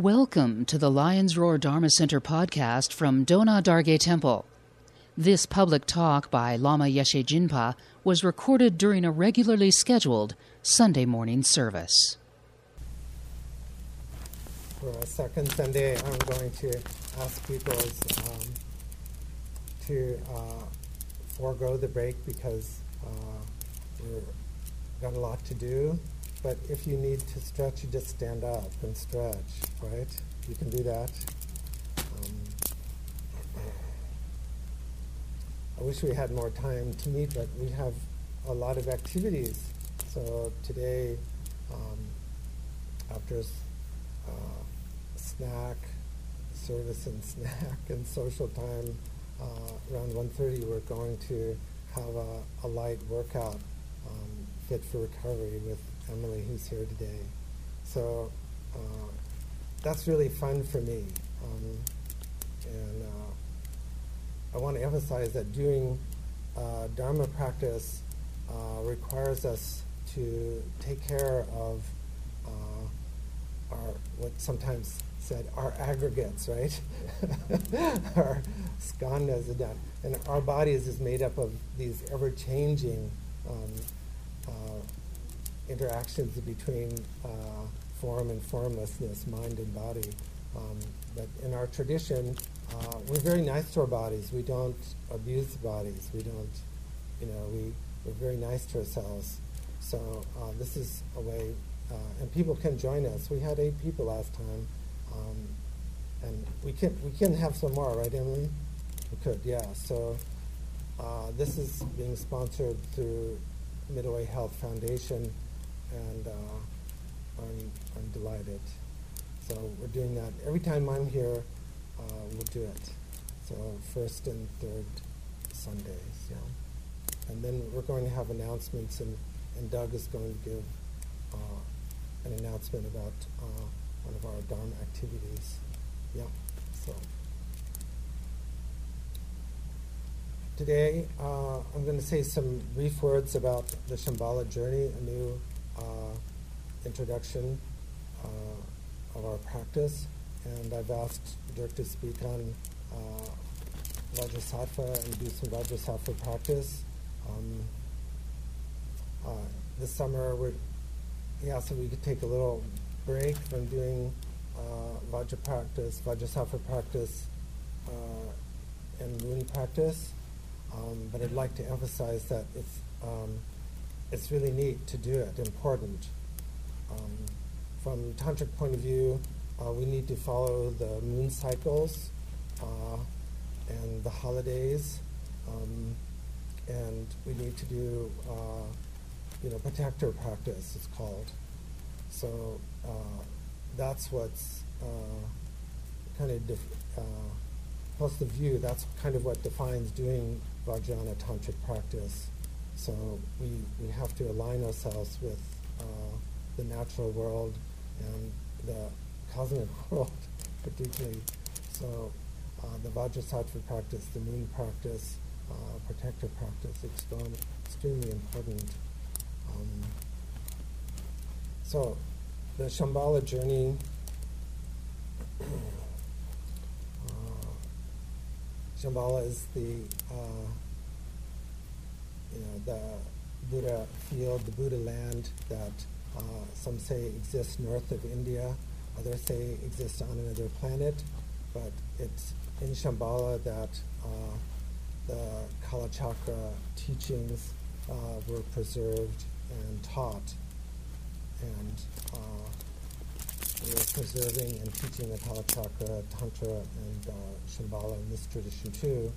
Welcome to the Lion's Roar Dharma Center podcast from Do Nga Dargey Temple. This public talk by Lama Yeshe Jinpa was recorded during a regularly scheduled Sunday morning service. For a second Sunday, I'm going to ask people um, to uh, forego the break because uh, we've got a lot to do. But if you need to stretch, you just stand up and stretch, right? You can do that. Um, I wish we had more time to meet, but we have a lot of activities. So today, um, after uh, snack, service and snack and social time, uh, around 1.30 we're going to have a, a light workout um, fit for recovery with Emily, who's here today. So uh, that's really fun for me. Um, and uh, I want to emphasize that doing uh, Dharma practice uh, requires us to take care of uh, our, what sometimes said, our aggregates, right? our skandhas, and our bodies is made up of these ever-changing um, uh, interactions between uh, form and formlessness, mind and body. Um, but in our tradition, uh, we're very nice to our bodies. We don't abuse bodies. We don't, you know, we, we're very nice to ourselves. So uh, this is a way, uh, and people can join us. We had eight people last time, um, and we can we can have some more, right, Emily? We could, yeah. So uh, this is being sponsored through Middle Way Health Foundation and uh, I'm, I'm delighted. So we're doing that. Every time I'm here, uh, we'll do it. So first and third Sundays, yeah. And then we're going to have announcements, and, and Doug is going to give uh, an announcement about uh, one of our Dharma activities. Yeah, so. Today, uh, I'm going to say some brief words about the Shambhala journey, a new introduction uh, of our practice, and I've asked Dirk to speak on uh, Vajrasattva and do some Vajrasattva practice. Um, uh, this summer, we he asked if we could take a little break from doing uh, Vajra practice, Vajrasattva practice, uh, and moon practice. Um, but I'd like to emphasize that it's um, it's really neat to do it, important. Um, from tantric point of view, uh, we need to follow the moon cycles uh, and the holidays, um, and we need to do, uh, you know, protector practice. It's called. So uh, that's what's uh, kind of def- uh, plus the view. That's kind of what defines doing Vajrayana tantric practice. So we, we have to align ourselves with uh, the natural world and the cosmic world, particularly. So uh, the Vajrasattva practice, the moon practice, uh, protector practice, extremely, extremely important. Um, so the Shambhala journey uh, Shambhala is the uh, you know, the Buddha field, the Buddha land that uh, some say exists north of India, others say exists on another planet, but it's in Shambhala that uh, the Kalachakra teachings uh, were preserved and taught. And uh, we're preserving and teaching the Kalachakra, Tantra, and uh, Shambhala in this tradition too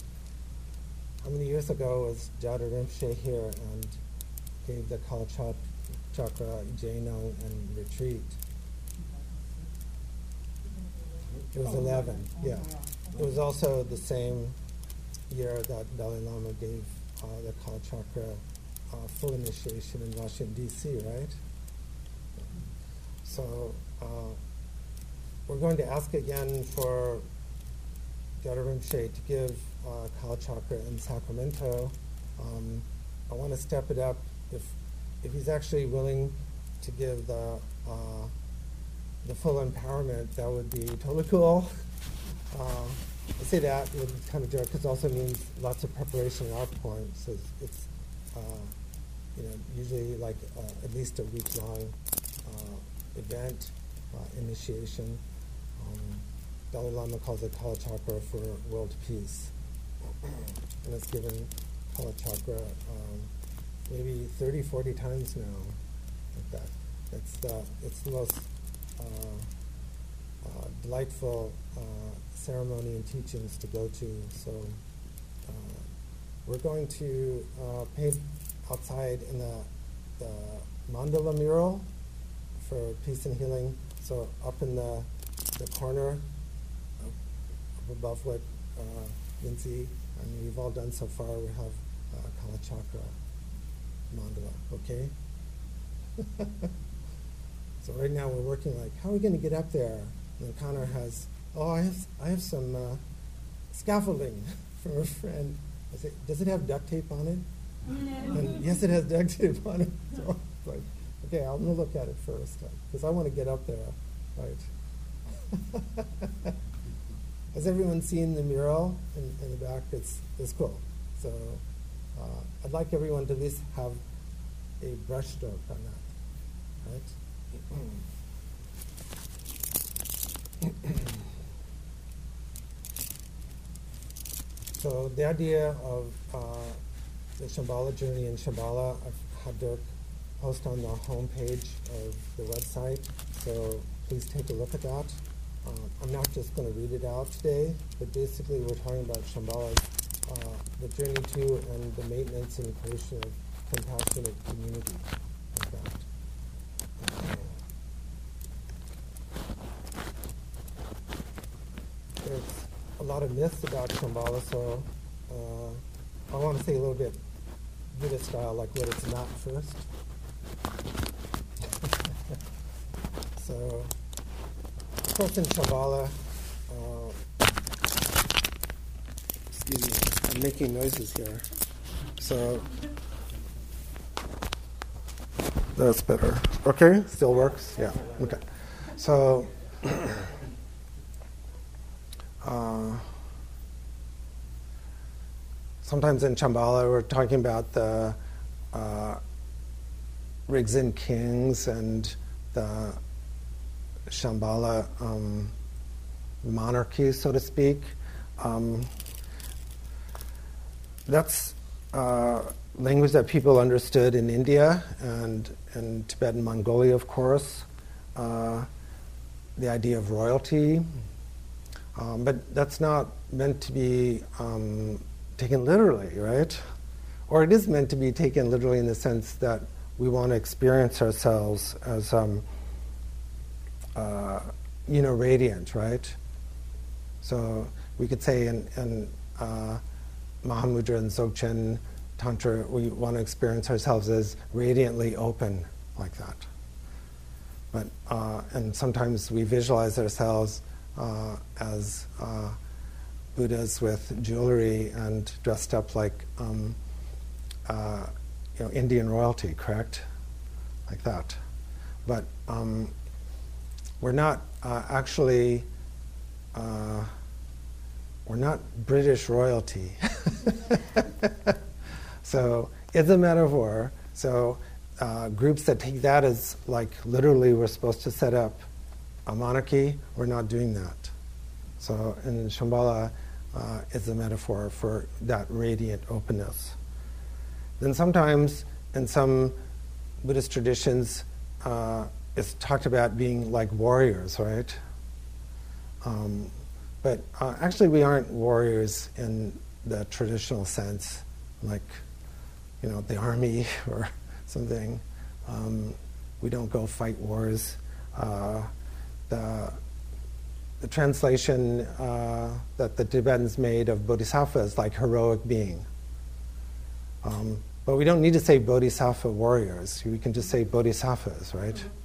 how many years ago was Jhado Rinpoche here and gave the Kalachakra jenang and retreat? It was 11, yeah. It was also the same year that Dalai Lama gave uh, the Kalachakra uh, full initiation in Washington, D.C., right? So uh, we're going to ask again for Jhado Rinpoche to give uh, Kalachakra in Sacramento. Um, I want to step it up if if he's actually willing to give the uh, the full empowerment, that would be totally cool. Uh, I say that with kind of joke because it also means lots of preparation at our point. So it's, it's uh, you know, usually like uh, at least a week long uh, event, uh, initiation. Dalai Lama calls it Kala Chakra for world peace. and it's given Kala Chakra um, maybe 30, 40 times now, like that. It's the, it's the most uh, uh, delightful uh, ceremony and teachings to go to. So uh, we're going to uh, paint outside in the, the mandala mural for peace and healing. So up in the, the corner, above what uh, Lindsay and we've all done so far, we have uh, Kala Chakra mandala, okay? so right now we're working like, how are we going to get up there? And Connor has, oh, I have, I have some uh, scaffolding from a friend. I say, does it have duct tape on it? And yes, it has duct tape on it. So like, okay, I'm going to look at it first because I want to get up there, right? Has everyone seen the mural in, in the back? It's, it's cool. So uh, I'd like everyone to at least have a brushstroke on that, right? so the idea of uh, the Shambhala journey in Shambhala, I've had post on the homepage of the website, so please take a look at that. Uh, I'm not just going to read it out today, but basically we're talking about Shambhala's, uh, the journey to and the maintenance and creation of compassionate community. That. There's a lot of myths about Shambhala, so uh, I want to say a little bit Buddhist style, like what it's not first. so, in Shambhala, uh, excuse me, I'm making noises here. So, that's better. Okay, still works? Yeah, okay. So, uh, sometimes in Shambhala we're talking about the uh, and kings and the Shambhala um, monarchy, so to speak. Um, that's uh, language that people understood in India and in Tibet and Mongolia, of course. Uh, the idea of royalty. Um, but that's not meant to be um, taken literally, right? Or it is meant to be taken literally in the sense that we want to experience ourselves as, um, uh, you know, radiant, right? So we could say in, in uh, Mahamudra and Dzogchen Tantra, we want to experience ourselves as radiantly open like that. But, uh, and sometimes we visualize ourselves uh, as uh, Buddhas with jewelry and dressed up like um, uh, you know, Indian royalty, correct? Like that. But um, we're not uh, actually, uh, we're not British royalty. so it's a metaphor. So uh, groups that take that as like literally we're supposed to set up a monarchy, we're not doing that. So in Shambhala, uh, is a metaphor for that radiant openness. Then sometimes in some Buddhist traditions, uh, it's talked about being like warriors, right? Um, but uh, actually, we aren't warriors in the traditional sense, like, you know, the army or something. Um, we don't go fight wars. Uh, the, the translation uh, that the Tibetans made of bodhisattva is like heroic being. Um, but we don't need to say bodhisattva warriors. We can just say bodhisattvas, right? Mm-hmm.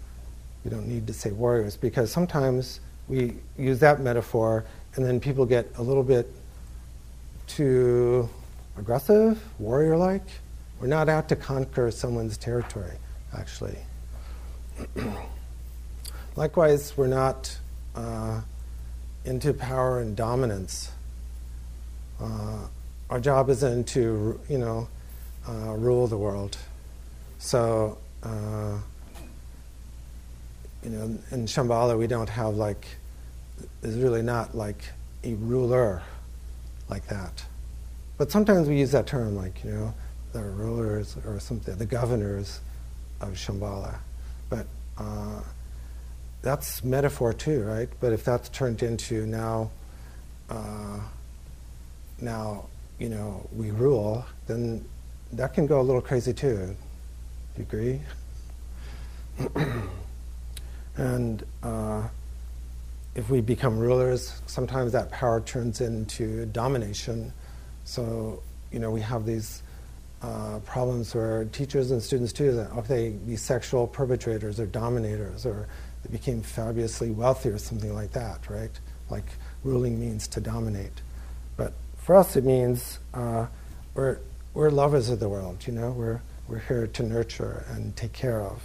We don't need to say warriors because sometimes we use that metaphor and then people get a little bit too aggressive, warrior like. We're not out to conquer someone's territory, actually. Likewise, we're not uh, into power and dominance. Uh, our job isn't to, you know, uh, rule the world. So, uh, you know, in Shambhala, we don't have like, there's really not like a ruler like that. But sometimes we use that term, like, you know, the rulers or something, the governors of Shambhala. But uh, that's metaphor too, right? But if that's turned into now, uh, now, you know, we rule, then that can go a little crazy too. Do you agree? and uh, if we become rulers, sometimes that power turns into domination. So, you know, we have these uh, problems where teachers and students too, that okay, these sexual perpetrators or dominators, or they became fabulously wealthy or something like that, right? Like ruling means to dominate. But for us, it means uh, we're, we're lovers of the world, you know? We're, we're here to nurture and take care of.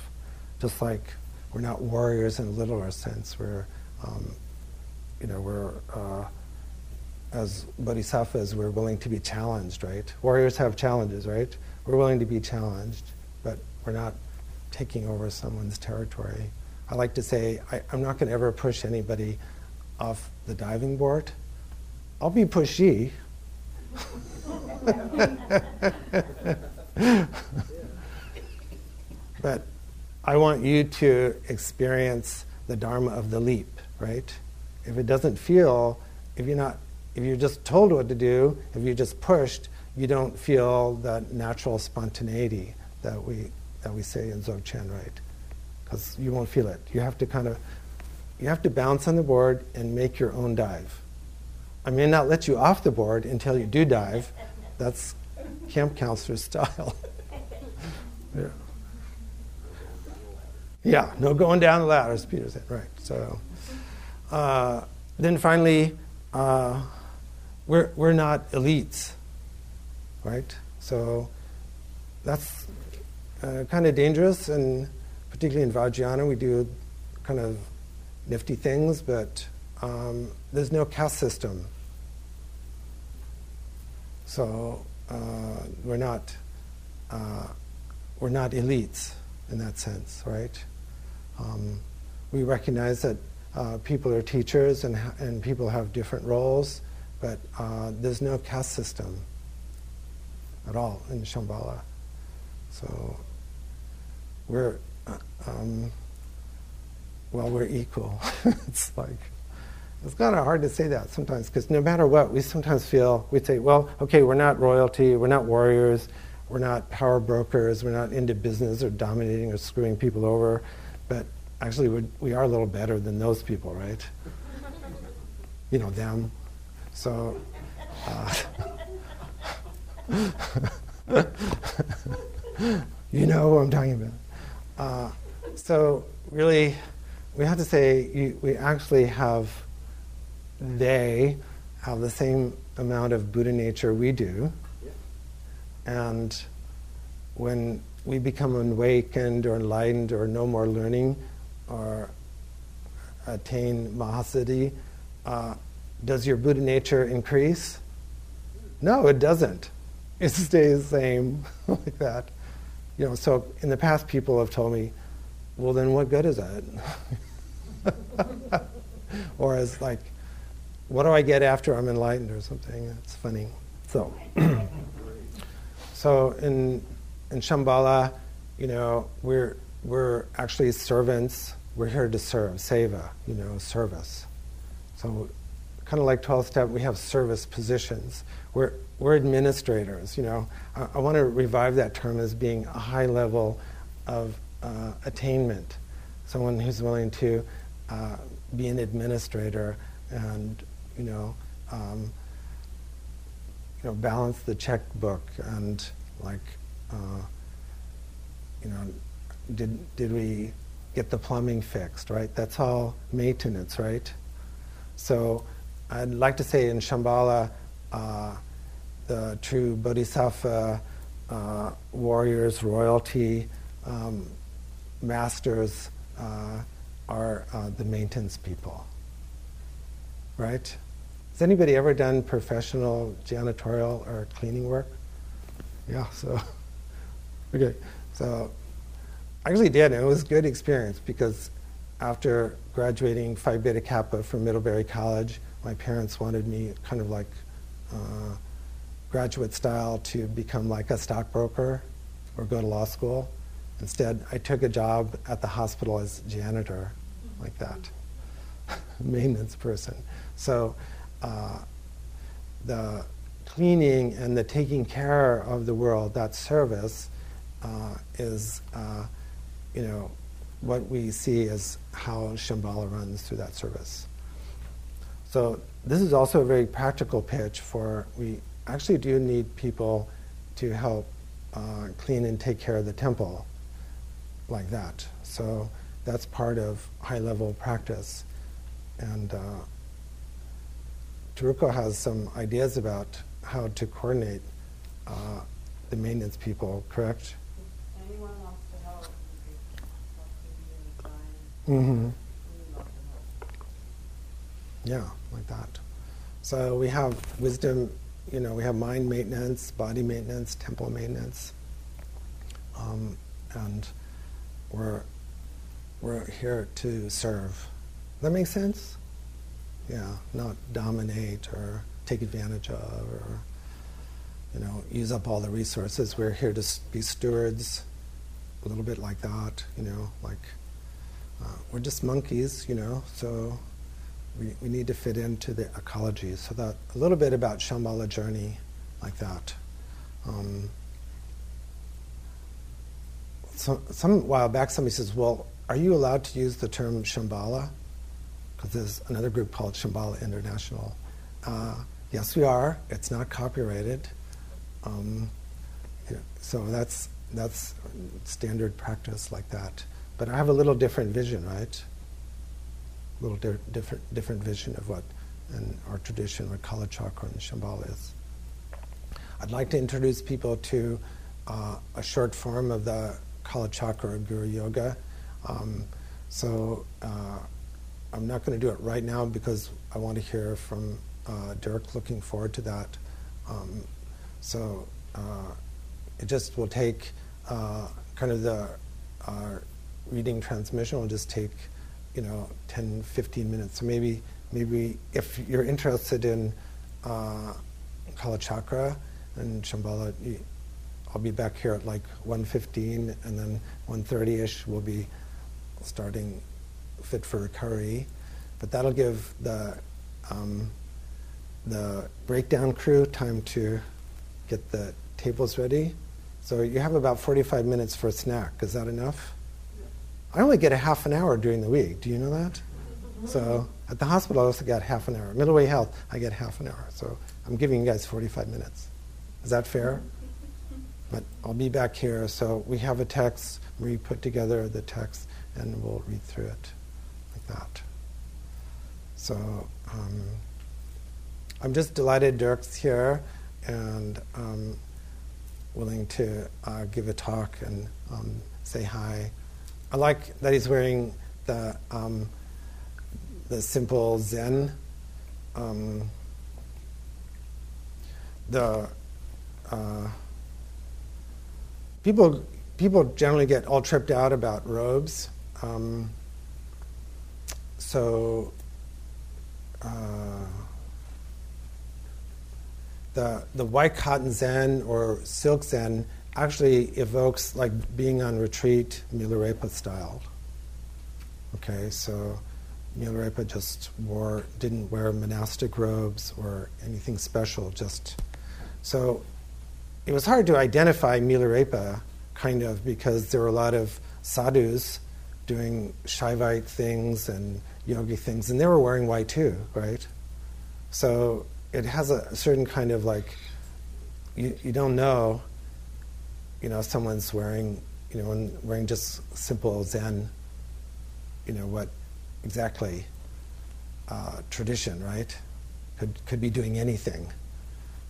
Just like we're not warriors in a literal sense. We're, um, you know, we're, uh, as bodhisattvas, we're willing to be challenged, right? Warriors have challenges, right? We're willing to be challenged, but we're not taking over someone's territory. I like to say, I, am not going to ever push anybody off the diving board. I'll be pushy. but I want you to experience the Dharma of the leap, right? If it doesn't feel, if you're not, if you're just told what to do, if you're just pushed, you don't feel that natural spontaneity that we that we say in Dzogchen, right? Because you won't feel it. You have to kind of, you have to bounce on the board and make your own dive. I may not let you off the board until you do dive. That's camp counselor style. yeah. Yeah, no going down the ladder, as Peter said. Right. So uh, then finally, uh, we're, we're not elites, right? So that's uh, kind of dangerous, and particularly in Vajrayana, we do kind of nifty things, but um, there's no caste system. So uh, we're not uh, we're not elites in that sense, right? Um, we recognize that uh, people are teachers and, and people have different roles, but uh, there's no caste system at all in Shambhala. So we're, uh, um, well, we're equal. it's like, it's kind of hard to say that sometimes because no matter what, we sometimes feel, we say, well, okay, we're not royalty, we're not warriors, we're not power brokers, we're not into business or dominating or screwing people over. But actually, we are a little better than those people, right? you know, them. So, uh, you know who I'm talking about. Uh, so, really, we have to say you, we actually have, they have the same amount of Buddha nature we do. And when we become awakened or enlightened or no more learning or attain mahasiddhi, uh, does your Buddha nature increase? No, it doesn't. It stays the same like that. You know, so in the past people have told me, well then what good is that? or as like, what do I get after I'm enlightened or something? It's funny. So so in in Shambhala, you know, we're, we're actually servants. We're here to serve, seva, you know, service. So, kind of like 12 step, we have service positions. We're, we're administrators, you know. I, I want to revive that term as being a high level of uh, attainment. Someone who's willing to uh, be an administrator and, you know, um, you know, balance the checkbook and like you know, did, did we get the plumbing fixed, right? That's all maintenance, right? So I'd like to say in Shambhala, uh, the true bodhisattva uh, warriors, royalty, um, masters, uh, are uh, the maintenance people, right? Has anybody ever done professional janitorial or cleaning work? Yeah, so, okay. So, I actually did, and it was a good experience because after graduating Phi Beta Kappa from Middlebury College, my parents wanted me kind of like uh, graduate style to become like a stockbroker or go to law school. Instead, I took a job at the hospital as janitor, like that, maintenance person. So uh, the cleaning and the taking care of the world, that service, is, uh, you know, what we see as how Shambhala runs through that service. So this is also a very practical pitch for we actually do need people to help uh, clean and take care of the temple like that. So that's part of high level practice. And uh, Taruko has some ideas about how to coordinate uh, the maintenance people, correct? Anyone wants to help, Mm-hmm. Yeah, like that. So we have wisdom, you know, we have mind maintenance, body maintenance, temple maintenance. Um, and we're, we're here to serve. That makes sense? Yeah, not dominate or take advantage of or, you know, use up all the resources. We're here to be stewards, a little bit like that, you know, like uh, we're just monkeys, you know, so we, we need to fit into the ecology. So that a little bit about Shambhala journey, like that. Um, so, some while back, somebody says, "Well, are you allowed to use the term Shambhala?" Because there's another group called Shambhala International. Uh, yes, we are. It's not copyrighted. Um, yeah, so that's that's standard practice like that. But I have a little different vision, right? A little di- different different vision of what in our tradition, what Kala Chakra and Shambhala is. I'd like to introduce people to uh, a short form of the Kala Chakra Guru Yoga. Um, so uh, I'm not going to do it right now because I want to hear from uh, Dirk. Looking forward to that. Um, so uh, it just will take uh, kind of the uh, reading transmission will just take you know 10 15 minutes so maybe maybe if you're interested in uh, Kala Chakra and Shambhala I'll be back here at like 1.15 and then 1.30ish we'll be starting Fit for Recovery. But that'll give the, um, the breakdown crew time to get the tables ready. So you have about 45 minutes for a snack. Is that enough? I only get a half an hour during the week. Do you know that? So at the hospital, I also got half an hour. Middle Way Health, I get half an hour. So I'm giving you guys 45 minutes. Is that fair? But I'll be back here. So we have a text. We put together the text and we'll read through it like that. So um, I'm just delighted Dirk's here and um, willing to uh, give a talk and um, say hi. I like that he's wearing the um, the simple Zen. Um, the uh, people people generally get all tripped out about robes. Um, so uh, the the white cotton Zen or silk Zen actually evokes like being on retreat, Milarepa style. Okay, so Milarepa just wore didn't wear monastic robes or anything special. Just so it was hard to identify Milarepa kind of because there were a lot of sadhus doing Shaivite things and yogi things, and they were wearing white too, right? So it has a certain kind of like you, you don't know, you know, someone's wearing, you know, wearing just simple Zen, you know, what exactly uh, tradition, right? Could could be doing anything.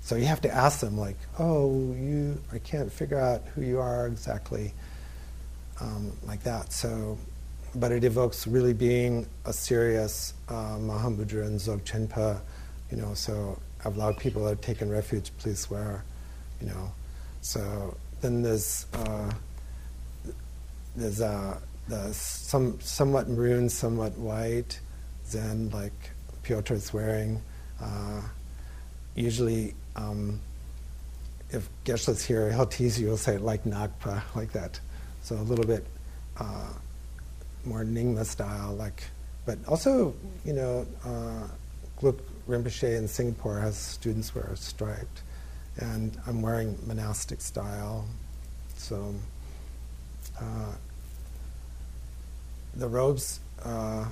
So you have to ask them, like, oh, you, I can't figure out who you are exactly, um, like that. So but it evokes really being a serious uh, Mahamudra and Dzogchenpa, you know, so I've allowed people that have taken refuge, please swear, you know. So then there's, uh, there's uh, the some, somewhat maroon, somewhat white, Zen, like Piotr is wearing. Uh, usually, um, if Geshe-la's here, he'll tease you, he'll say like Ngakpa, like that. So a little bit uh, more Nyingma style, like, but also, you know, uh, Rinpoche in Singapore has students wear striped, and I'm wearing monastic style. So uh, the robes uh,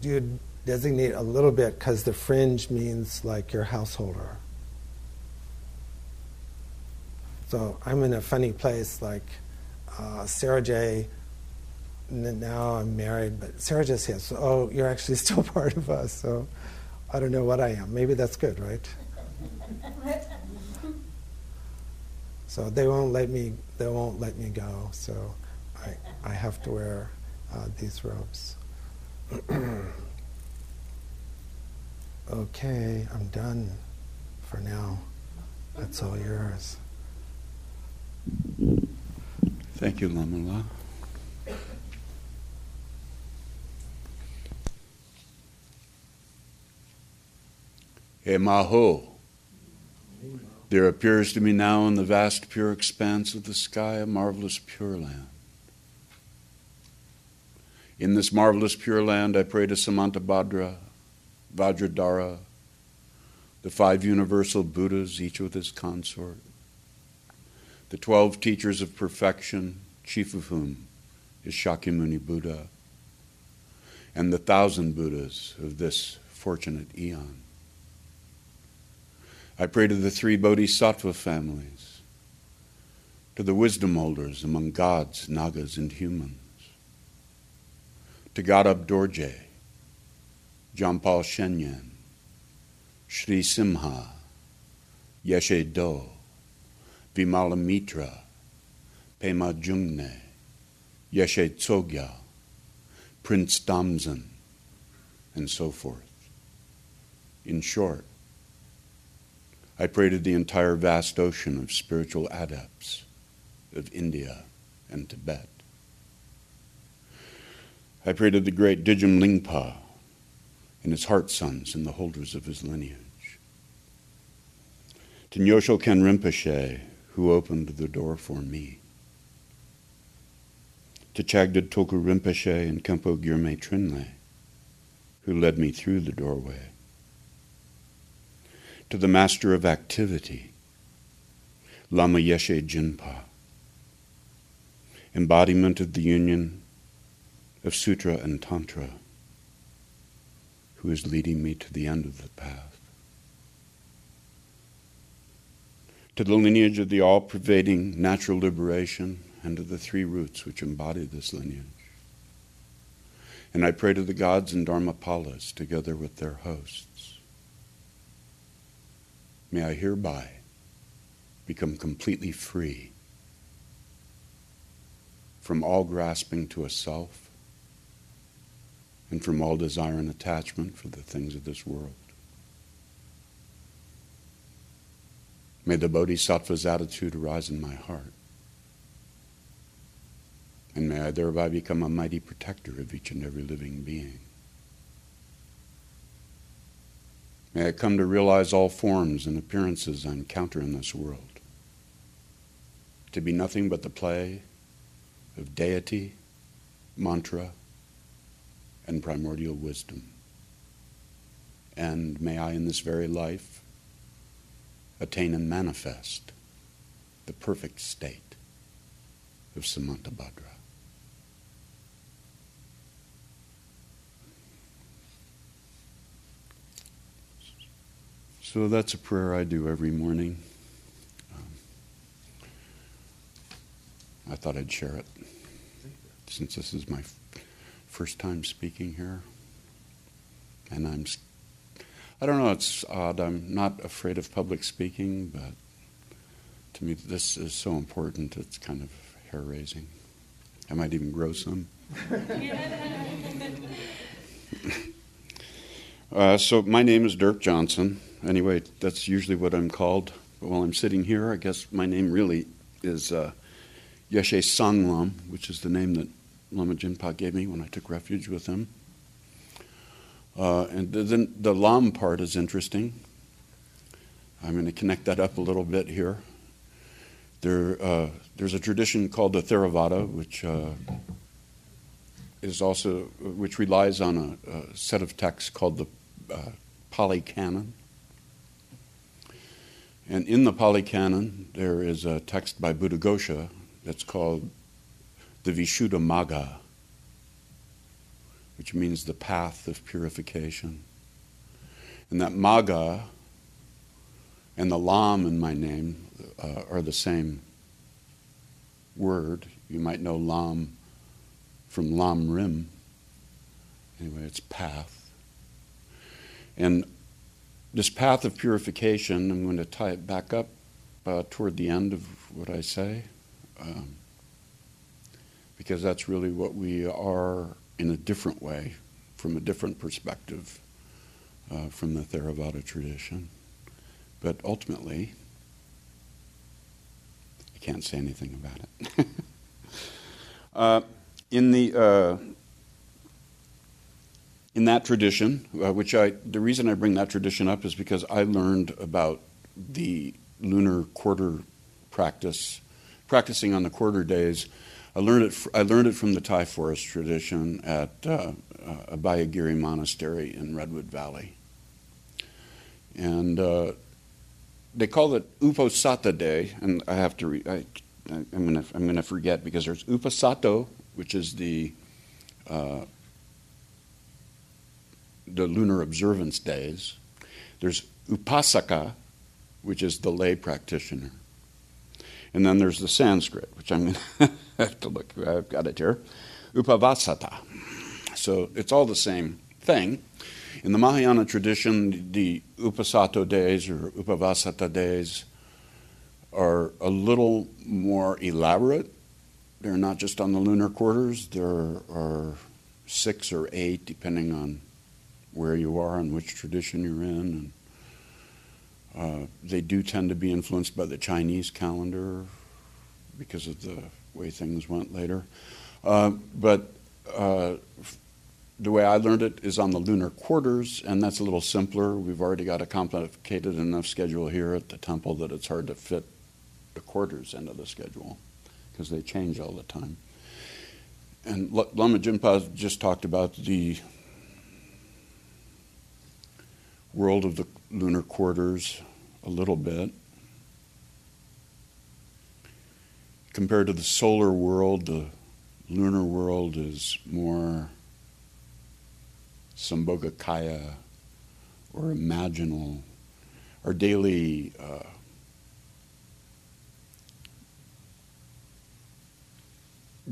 do designate a little bit because the fringe means like your householder. So I'm in a funny place, like uh, Sarah J. Now I'm married, but Sarah just says, "Oh, you're actually still part of us." So I don't know what I am. Maybe that's good, right? so they won't let me. They won't let me go. So I I have to wear uh, these robes. okay, I'm done for now. That's all yours. Thank you, Lamala. Hey, Maho. There appears to me now in the vast pure expanse of the sky a marvelous pure land. In this marvelous pure land, I pray to Samantabhadra, Vajradhara, the five universal Buddhas, each with his consort, the twelve teachers of perfection, chief of whom is Shakyamuni Buddha, and the thousand Buddhas of this fortunate eon. I pray to the three Bodhisattva families, to the wisdom holders among gods, nagas, and humans, to Garab Dorje, Jampal Shenyan, Sri Simha, Yeshe Do, Vimalamitra, Pema Jungne, Yeshe Tsogyal, Prince Damdzin, and so forth. In short, I pray to the entire vast ocean of spiritual adepts of India and Tibet. I pray to the great Dudjom Lingpa and his heart sons and the holders of his lineage. To Nyoshul Khen Rinpoche, who opened the door for me. To Chagdud Tulku Rinpoche and Khenpo Gyurme Trinle, who led me through the doorway. To the master of activity, Lama Yeshe Jinpa, embodiment of the union of Sutra and Tantra, who is leading me to the end of the path. To the lineage of the all pervading natural liberation and to the three roots which embody this lineage. And I pray to the gods and Dharmapalas together with their hosts. May I hereby become completely free from all grasping to a self and from all desire and attachment for the things of this world. May the Bodhisattva's attitude arise in my heart. And may I thereby become a mighty protector of each and every living being. May I come to realize all forms and appearances I encounter in this world to be nothing but the play of deity, mantra, and primordial wisdom. And may I, in this very life, attain and manifest the perfect state of Samantabhadra. So that's a prayer I do every morning. Um, I thought I'd share it since this is my first time speaking here. And I'm, I don't know, it's odd. I'm not afraid of public speaking, but to me, this is so important, it's kind of hair raising. I might even grow some. uh, so my name is Dirk Johnson. Anyway, that's usually what I'm called. While I'm sitting here, I guess my name really is uh, Yeshe Sanglam, which is the name that Lama Jinpa gave me when I took refuge with him. Uh, and then the Lam part is interesting. I'm going to connect that up a little bit here. There, uh, there's a tradition called the Theravada, which uh, is also which relies on a, a, set of texts called the uh, Pali Canon. And in the Pali Canon, there is a text by Buddhaghosa that's called the Visuddhimagga, which means the path of purification. And that Magga and the Lam in my name uh, are the same word. You might know Lam from Lam Rim. Anyway, it's path. And this path of purification, I'm going to tie it back up uh, toward the end of what I say, um, because that's really what we are in a different way, from a different perspective uh, from the Theravada tradition. But ultimately, I can't say anything about it. uh, in the uh, in that tradition, uh, which I the reason I bring that tradition up is because I learned about the lunar quarter practice, practicing on the quarter days. I learned it. I learned it from the Thai forest tradition at uh, uh, Abhayagiri Monastery in Redwood Valley, and uh, they call it Uposatha Day, and I have to. Re- I, am gonna I'm gonna forget because there's Uposatha, which is the uh, the lunar observance days. There's Upasaka, which is the lay practitioner, and then there's the Sanskrit, which I'm gonna have to look. I've got it here. Upavasata. So it's all the same thing. In the Mahayana tradition, the Uposatha days or Upavasata days are a little more elaborate. They're not just on the lunar quarters, there are six or eight, depending on where you are and which tradition you're in. And, uh, they do tend to be influenced by the Chinese calendar because of the way things went later. Uh, but uh, the way I learned it is on the lunar quarters, and that's a little simpler. We've already got a complicated enough schedule here at the temple that it's hard to fit the quarters into the schedule because they change all the time. And Lama Jinpa just talked about the world of the lunar quarters a little bit. Compared to the solar world, the lunar world is more sambhogakaya or imaginal, our daily uh,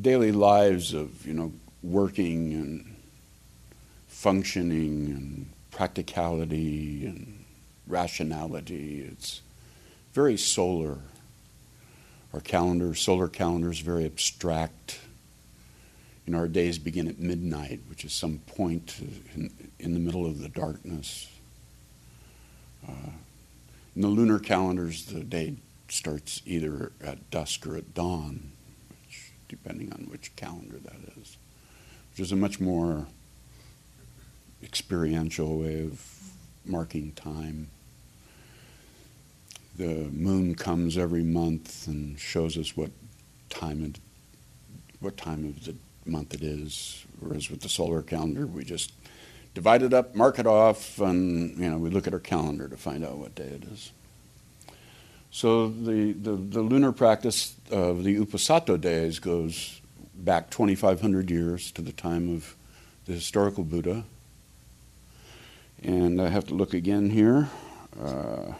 daily lives of you know working and functioning and practicality and rationality. It's very solar. Our calendar, solar calendar, is very abstract you know, our days begin at midnight, which is some point in, in the middle of the darkness. Uh, in the lunar calendars, the day starts either at dusk or at dawn, which, depending on which calendar that is, which is a much more experiential way of marking time. The moon comes every month and shows us what time and what time of the month it is. Whereas with the solar calendar, we just divide it up, mark it off, and you know we look at our calendar to find out what day it is. So the, the, the lunar practice of the Uposatha days goes back 2,500 years to the time of the historical Buddha. And I have to look again here. Uh,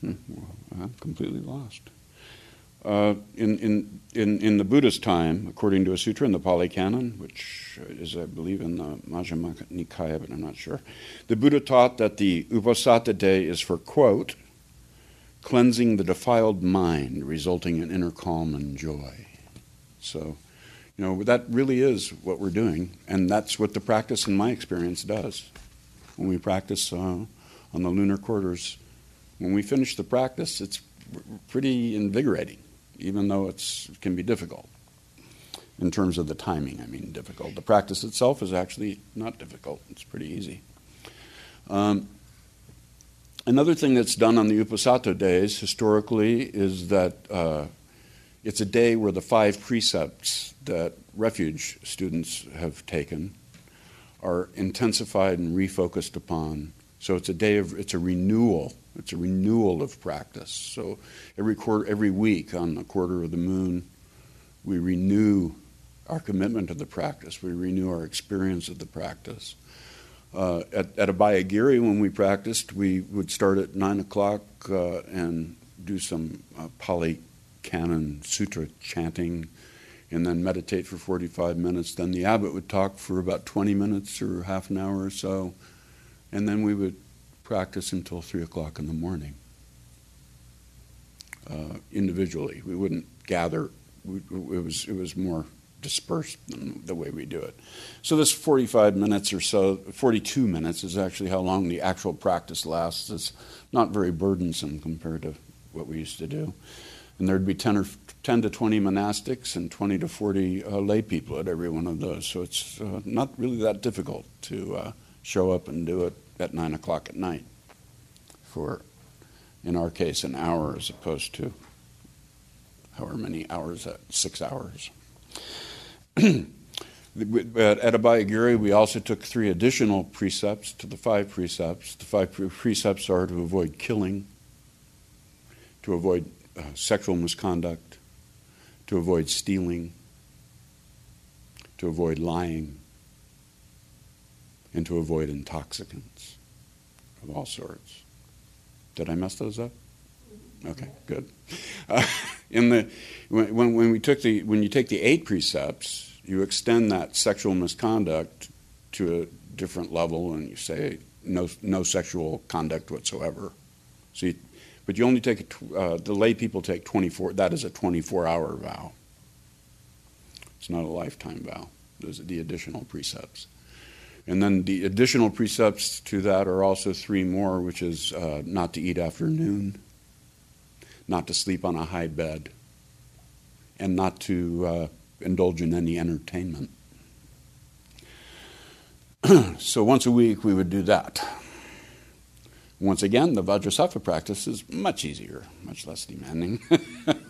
hmm, I'm completely lost. Uh, in, in, in, in the Buddha's time, according to a sutra in the Pali Canon, which is, I believe, in the Majjhima Nikaya, but I'm not sure, the Buddha taught that the Uposatha day is for, quote, cleansing the defiled mind, resulting in inner calm and joy. So, you know, that really is what we're doing, and that's what the practice, in my experience, does. When we practice uh, on the lunar quarters, when we finish the practice, it's pretty invigorating, even though it can be difficult. In terms of the timing, I mean, difficult. The practice itself is actually not difficult, it's pretty easy. Um, another thing that's done on the Uposatha days historically is that uh, it's a day where the five precepts that refuge students have taken are intensified and refocused upon. So it's a day of it's a renewal. It's a renewal of practice. So every quarter, every week on the quarter of the moon, we renew our commitment to the practice. We renew our experience of the practice. Uh, at, at Abhayagiri, when we practiced, we would start at 9 o'clock uh, and do some uh, Pali Canon Sutra chanting and then meditate for 45 minutes. Then the abbot would talk for about 20 minutes or half an hour or so, and then we would practice until 3 o'clock in the morning uh, individually. We wouldn't gather, we, it, was, it was more dispersed than the way we do it. So this 45 minutes or so, 42 minutes is actually how long the actual practice lasts. It's not very burdensome compared to what we used to do. And there'd be 10 or 10 to 20 monastics and 20 to 40 uh, lay people at every one of those. So it's uh, not really that difficult to uh, show up and do it at 9 o'clock at night for, in our case, an hour as opposed to however many hours, at six hours. But at Abhayagiri, we also took three additional precepts to the five precepts. The five precepts are to avoid killing, to avoid uh, sexual misconduct, to avoid stealing, to avoid lying, and to avoid intoxicants of all sorts. Did I mess those up? Okay, good. Uh, in the when, when we took the when you take the eight precepts, you extend that sexual misconduct to a different level, and you say no no sexual conduct whatsoever. So, you, but you only take a, uh, the lay people take twenty four. That is a twenty four hour vow. It's not a lifetime vow. Those are the additional precepts. And then the additional precepts to that are also three more, which is uh, not to eat after noon not to sleep on a high bed, and not to uh, indulge in any entertainment. so once a week we would do that. Once again, the Vajrasattva practice is much easier, much less demanding.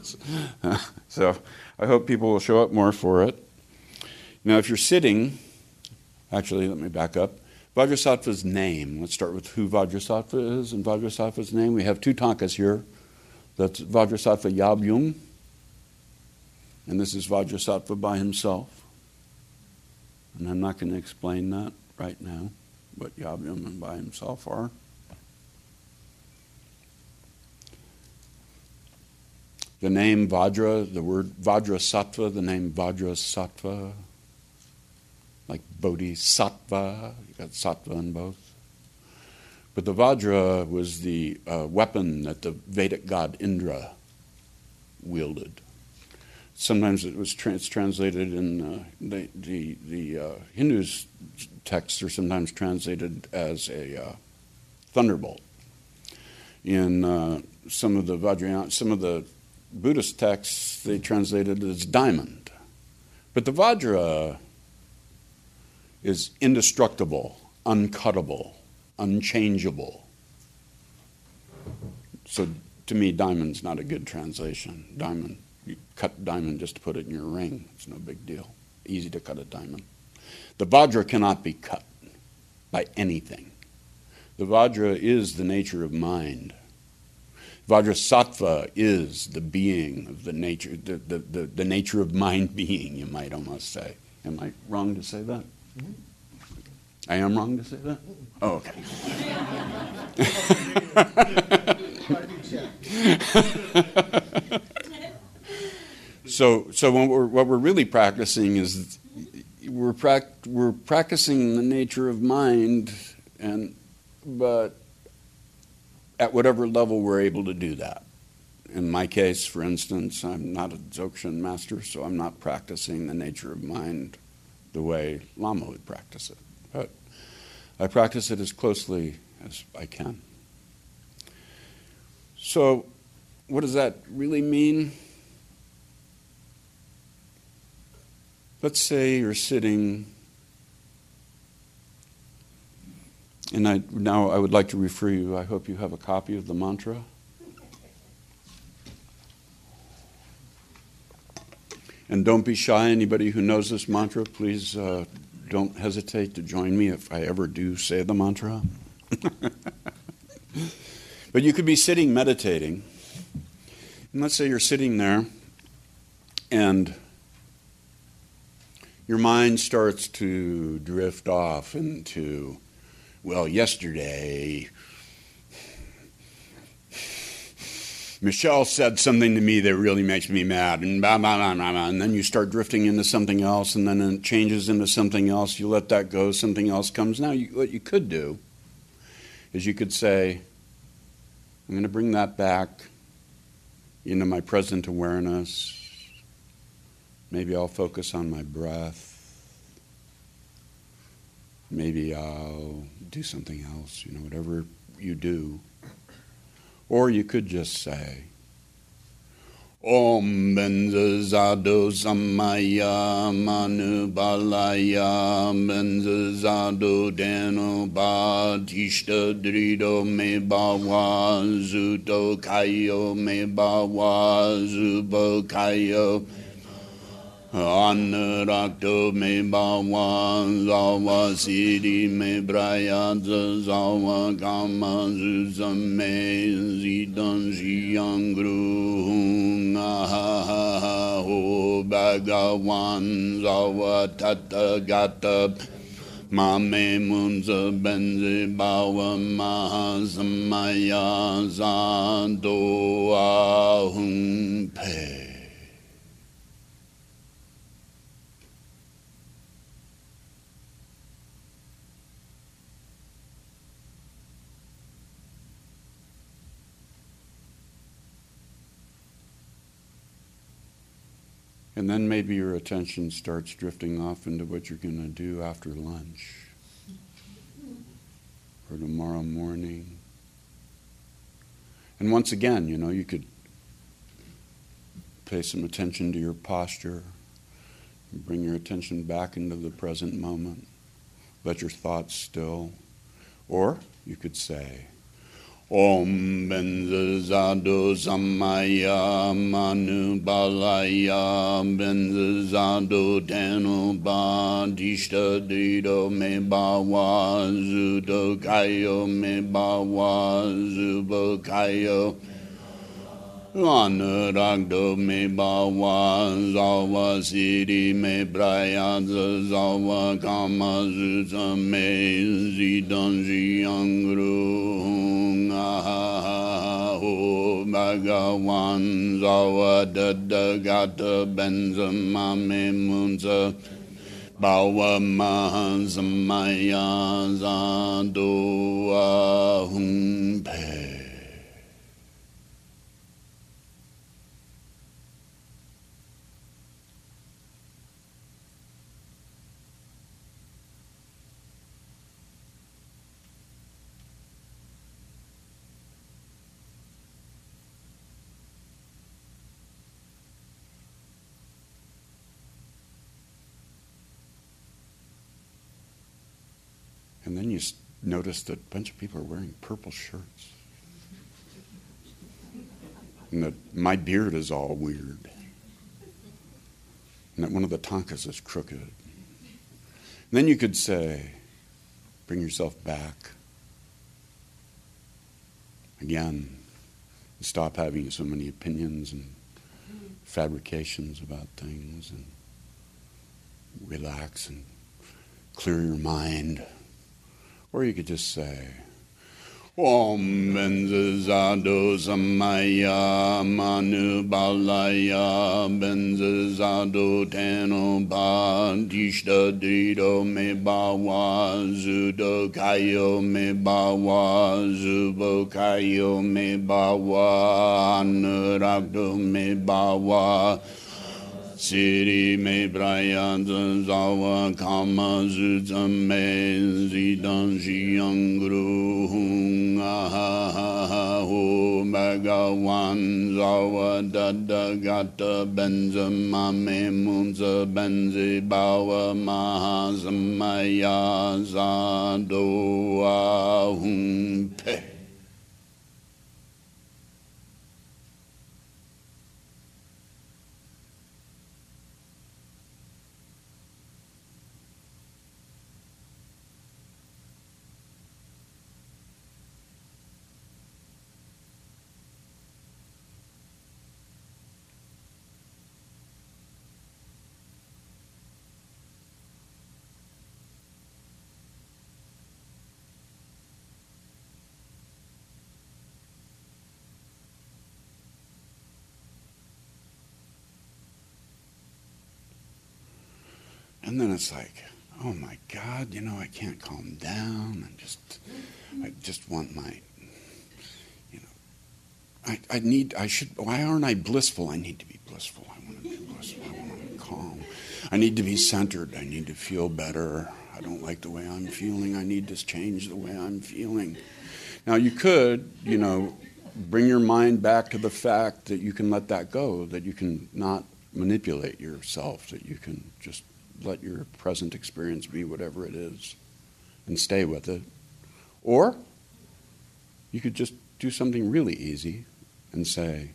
so I hope people will show up more for it. Now, if you're sitting, actually, let me back up. Vajrasattva's name. Let's start with who Vajrasattva is and Vajrasattva's name. We have two tankas here. That's Vajrasattva Yabyum. And this is Vajrasattva by himself. And I'm not going to explain that right now, what Yabyum and by himself are. The name Vajra, the word Vajrasattva, the name Vajrasattva, like Bodhisattva, you got sattva in both. But the Vajra was the uh, weapon that the Vedic god Indra wielded. Sometimes it was trans- translated in uh, the, the, the uh, Hindus' texts are sometimes translated as a uh, thunderbolt. In uh, some of the Vajrayana, some of the Buddhist texts, they translated as diamond. But the Vajra is indestructible, uncuttable unchangeable. So to me, diamond's not a good translation. Diamond, you cut diamond just to put it in your ring. It's no big deal. Easy to cut a diamond. The Vajra cannot be cut by anything. The Vajra is the nature of mind. Vajrasattva is the being of the nature, the, the, the, the nature of mind being, you might almost say. Am I wrong to say that? Mm-hmm. I am wrong to say that? Oh, okay. so, so what we're, what we're really practicing is we're, pra- we're practicing the nature of mind, and but at whatever level we're able to do that. In my case, for instance, I'm not a Dzogchen master, so I'm not practicing the nature of mind the way Lama would practice it. But I practice it as closely as I can. So, what does that really mean? Let's say you're sitting, and I, now I would like to refer you, I hope you have a copy of the mantra. And don't be shy. Anybody who knows this mantra, please uh, don't hesitate to join me if I ever do say the mantra. but you could be sitting meditating. And let's say you're sitting there and your mind starts to drift off into, well, yesterday Michelle said something to me that really makes me mad, and blah, blah, blah, blah, blah. And then you start drifting into something else, and then it changes into something else. You let that go, something else comes. Now, you, what you could do is you could say, I'm going to bring that back into my present awareness. Maybe I'll focus on my breath. Maybe I'll do something else, you know, whatever you do. Or you could just say, Om Benzazado Samaya Manu Balaya Benzazado Dano Batishta Drido Me Bawa Zuto Kayo Me Bawa Zubo Kayo Anurakto me bawa zawa siri me brayaza zawa kama zuza me zidan ziyangru ho bhagawan zawa tata gata Mame munza benzi bawa mahasamaya zado ahum pe. And then maybe your attention starts drifting off into what you're going to do after lunch or tomorrow morning. And once again, you know, you could pay some attention to your posture, bring your attention back into the present moment, let your thoughts still. Or you could say, Om Benzado Samaya Manu Balaya Benzado Denoba Dishta Dido Me Bawa Zudo Kayo Me Bawa Zubo Kayo. Anuragdo me bawa zawa siri me brayaza zawa kama zuza me zidan ziyangru ho bhagawan zawa dada gata benza mame munza ahum And then you notice that a bunch of people are wearing purple shirts. And that my beard is all weird. And that one of the tankas is crooked. And then you could say, bring yourself back. Again, stop having so many opinions and fabrications about things and relax and clear your mind. Or you could just say, Om Benzazado Samaya Manu Balaya Benzazado Teno Ba Dishta Drido Me Bawa Zudo Kayo Me Bawa Zubo Kayo Me Bawa Anuragdo Me Bawa Siri me Brian zawa kama me zidan jiangru hung aha ho bhagawan zawa dada gata benza mame munza benzi bawa mahazamaya zado. And then it's like, oh my God, you know, I can't calm down. I just, I just want my, you know, I, I need, I should, why aren't I blissful? I need to be blissful. I want to be blissful. I want to be calm. I need to be centered. I need to feel better. I don't like the way I'm feeling. I need to change the way I'm feeling. Now, you could, you know, bring your mind back to the fact that you can let that go, that you can not manipulate yourself, that you can just let your present experience be whatever it is and stay with it. Or you could just do something really easy and say,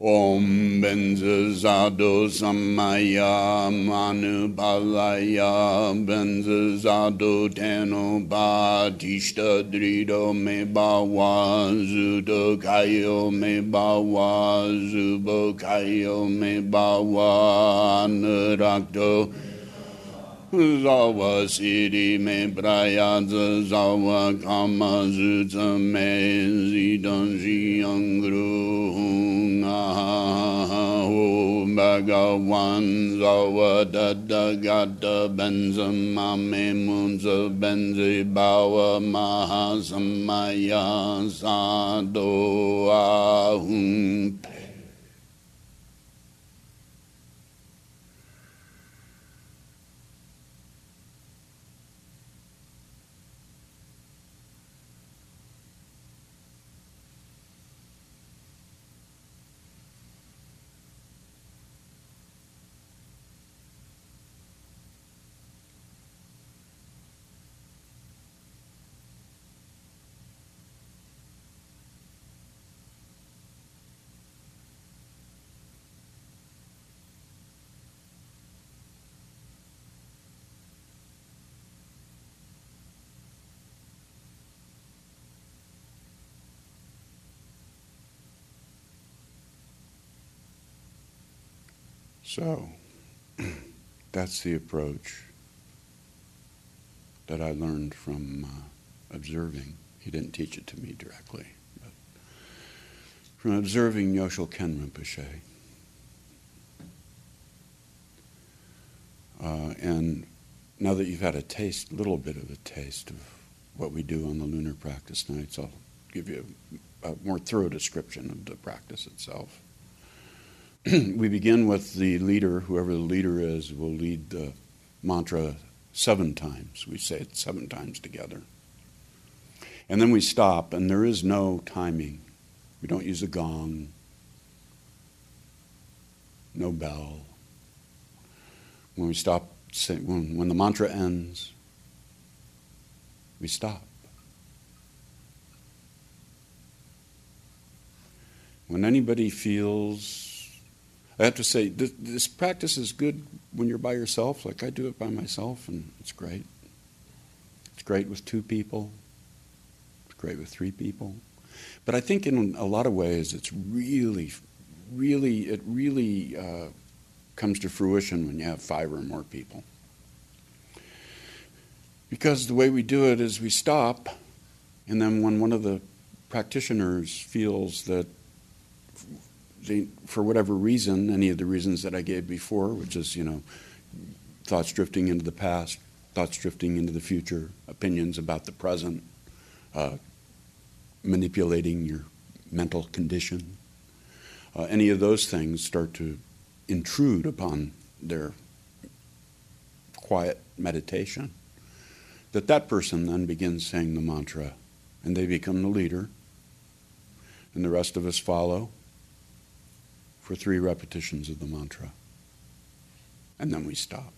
Om Benzazado Samaya Manu Balaya Benzazado Teno Ba Tishta Drido Me Bawa Zudo Kayo Me Bawa Zubo Kayo Me Bawa Anurakto Zawa Siri Me Braya Zawa Kama Zuza Me Zidan Jiangru Ho Bhagawan Zawa Dada Gata Benza Mame Munza Mahasamaya Sado Ahum So, that's the approach that I learned from uh, observing. He didn't teach it to me directly, but from observing Nyoshul Khen Rinpoche. Uh, and now that you've had a taste, a little bit of a taste of what we do on the lunar practice nights, I'll give you a, a more thorough description of the practice itself. we begin with the leader, whoever the leader is, will lead the mantra seven times. We say it seven times together. And then we stop, and there is no timing. We don't use a gong, no bell. When we stop, when, the mantra ends, we stop. When anybody feels I have to say, this, this, practice is good when you're by yourself, like I do it by myself, and it's great. It's great with two people, it's great with three people. But I think in a lot of ways, it's really, really, it really uh, comes to fruition when you have five or more people. Because the way we do it is we stop And then when one of the practitioners feels that they, for whatever reason, any of the reasons that I gave before, which is, you know, thoughts drifting into the past, thoughts drifting into the future, opinions about the present, uh, manipulating your mental condition, uh, any of those things start to intrude upon their quiet meditation, that that person then begins saying the mantra and they become the leader and the rest of us follow for three repetitions of the mantra. And then we stop.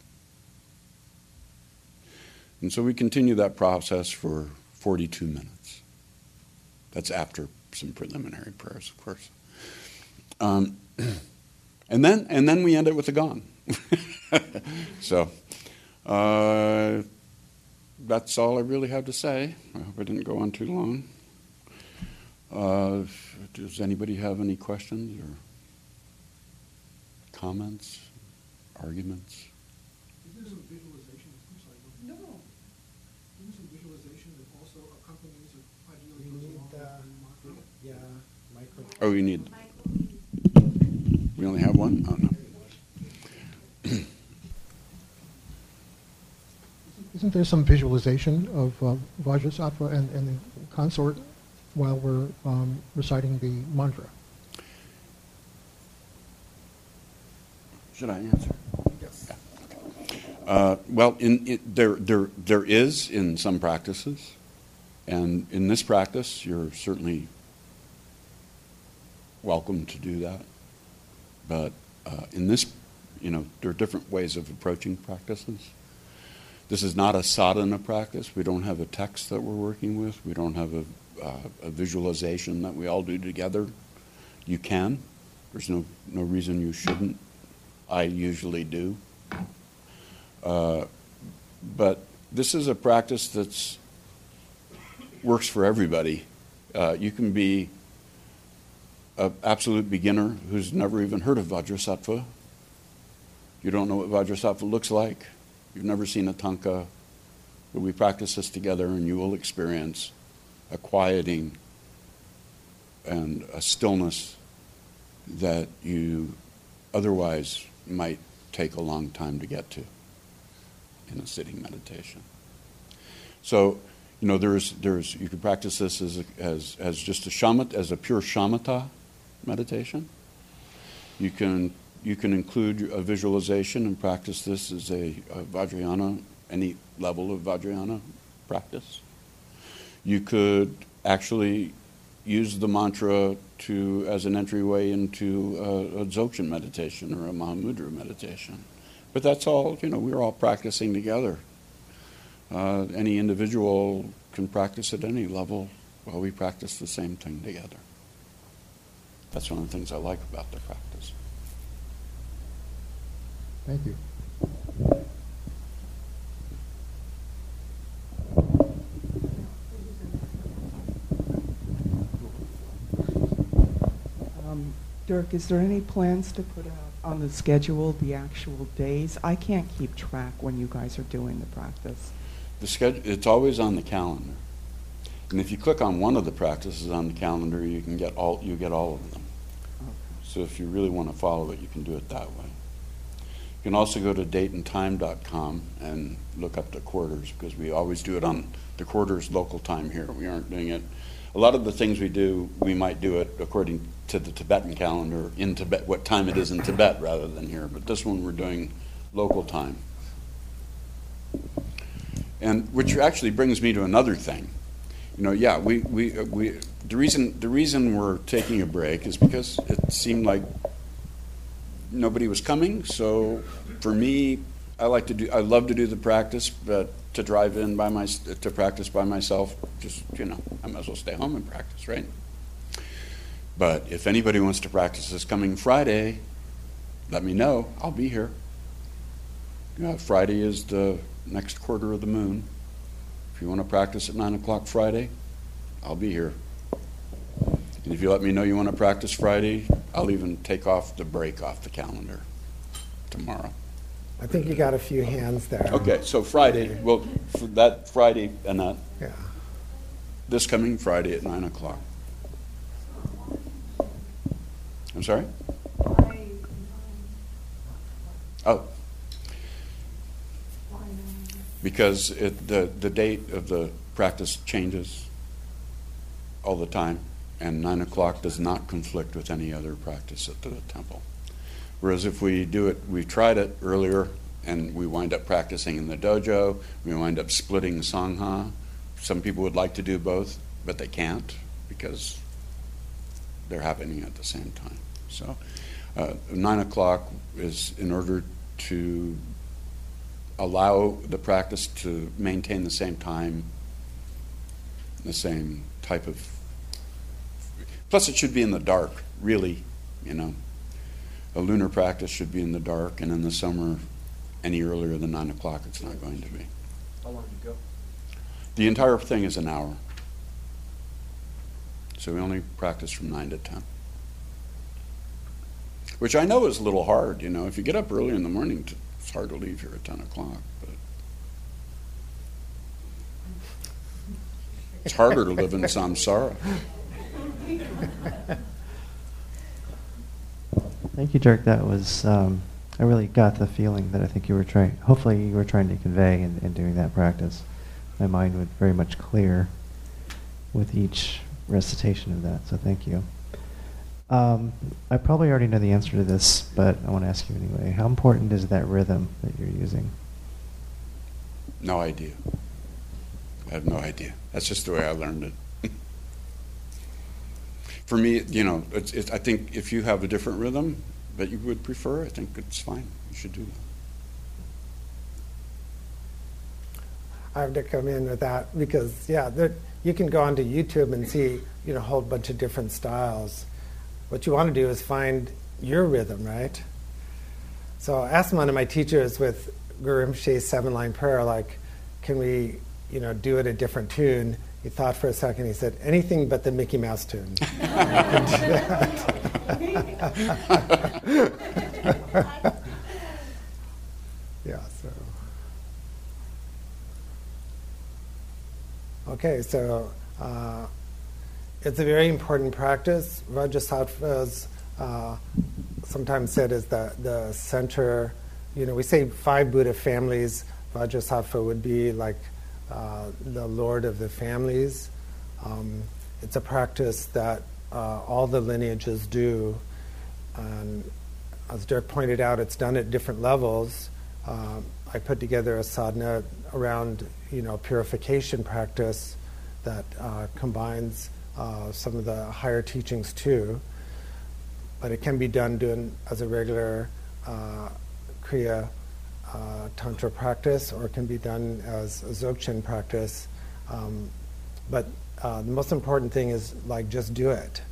And so we continue that process for 42 minutes. That's after some preliminary prayers, of course. Um, and then and then we end it with a gong. so uh, that's all I really have to say. I hope I didn't go on too long. Uh, does anybody have any questions or comments, arguments? Is there some visualization? I'm sorry. No. Is there some visualization that also accompanies or ideally We goes need along the- with the? Yeah, micro. Oh, you need. We only have one? Oh, no. Isn't there some visualization of uh, Vajrasattva and, and the consort while we're um, reciting the mantra? Should I answer? Yes. Uh, well, in, it, there, there, there is in some practices, and in this practice, you're certainly welcome to do that. But uh, in this, you know, there are different ways of approaching practices. This is not a sadhana practice. We don't have a text that we're working with. We don't have a, uh, a visualization that we all do together. You can. There's no, no reason you shouldn't. I usually do. Uh, but this is a practice that works for everybody. Uh, you can be an absolute beginner who's never even heard of Vajrasattva. You don't know what Vajrasattva looks like. You've never seen a tanka. But we practice this together, and you will experience a quieting and a stillness that you otherwise might take a long time to get to in a sitting meditation. So, you know, there's, there's, you can practice this as, a, as, as just a shamat, as a pure shamatha meditation. You can, you can include a visualization and practice this as a, a Vajrayana, any level of Vajrayana practice. You could actually use the mantra to as an entryway into a, a dzogchen meditation or a Mahamudra meditation. But that's all, you know, we're all practicing together. Uh, any individual can practice at any level while we practice the same thing together. That's one of the things I like about the practice. Thank you. Um, Dirk, is there any plans to put out on the schedule the actual days? I can't keep track when you guys are doing the practice. The schedule, it's always on the calendar. And if you click on one of the practices on the calendar, you can get all, you get all of them. Okay. So if you really want to follow it, you can do it that way. You can also go to dateandtime.com and look up the quarters because we always do it on the quarters local time here. We aren't doing it. A lot of the things we do, we might do it according to the Tibetan calendar in Tibet, what time it is in Tibet rather than here. But this one we're doing local time. And which actually brings me to another thing. You know, yeah, we, we, uh, we the reason the reason we're taking a break is because it seemed like nobody was coming. So for me, I like to do I love to do the practice, but to drive in by my to practice by myself, just you know, I might as well stay home and practice, right? But if anybody wants to practice this coming Friday, let me know. I'll be here. Friday is the next quarter of the moon. If you want to practice at 9 o'clock Friday, I'll be here. And if you let me know you want to practice Friday, I'll even take off the break off the calendar tomorrow. I think you got a few hands there. Okay, so Friday, well, for that Friday, uh, Annette, Yeah. this coming Friday at 9 o'clock. I'm sorry? Oh. Because it, the, the date of the practice changes all the time, and 9 o'clock does not conflict with any other practice at the temple. Whereas if we do it, we tried it earlier, and we wind up practicing in the dojo, we wind up splitting Sangha. Some people would like to do both, but they can't because they're happening at the same time. So, uh, 9 o'clock is in order to allow the practice to maintain the same time, the same type of. Plus, it should be in the dark, really, you know. A lunar practice should be in the dark, and in the summer, any earlier than 9 o'clock, it's not going to be. How long do you go? The entire thing is an hour. So we only practice from 9 to 10. Which I know is a little hard, you know. If you get up early in the morning, it's hard to leave here at 10 o'clock. But it's harder to live in samsara. Thank you, Dirk. That was, um, I really got the feeling that I think you were trying, hopefully you were trying to convey in, in doing that practice. My mind was very much clear with each recitation of that, so thank you. Um, I probably already know the answer to this, but I want to ask you anyway. How important is that rhythm that you're using? No idea. I have no idea. That's just the way I learned it. For me, you know, it's, it's, I think if you have a different rhythm that you would prefer, I think it's fine. You should do that. I have to come in with that because, yeah, there, you can go onto YouTube and see, you know, a whole bunch of different styles. What you want to do is find your rhythm, right? So I asked one of my teachers with Guru Rinpoche's seven line prayer, like, can we, you know, do it a different tune? He thought for a second. He said, anything but the Mickey Mouse tune. yeah, so. Okay, so uh, it's a very important practice. Vajrasattva is uh, sometimes said is the, the center. You know, we say five Buddha families. Vajrasattva would be like uh, the lord of the families. Um, it's a practice that uh, all the lineages do. And as Dirk pointed out, it's done at different levels. Uh, I put together a sadhana around, you know, purification practice that uh, combines uh, some of the higher teachings too. But it can be done doing as a regular uh, Kriya uh, Tantra practice, or it can be done as Dzogchen practice. Um, but uh, the most important thing is like just do it.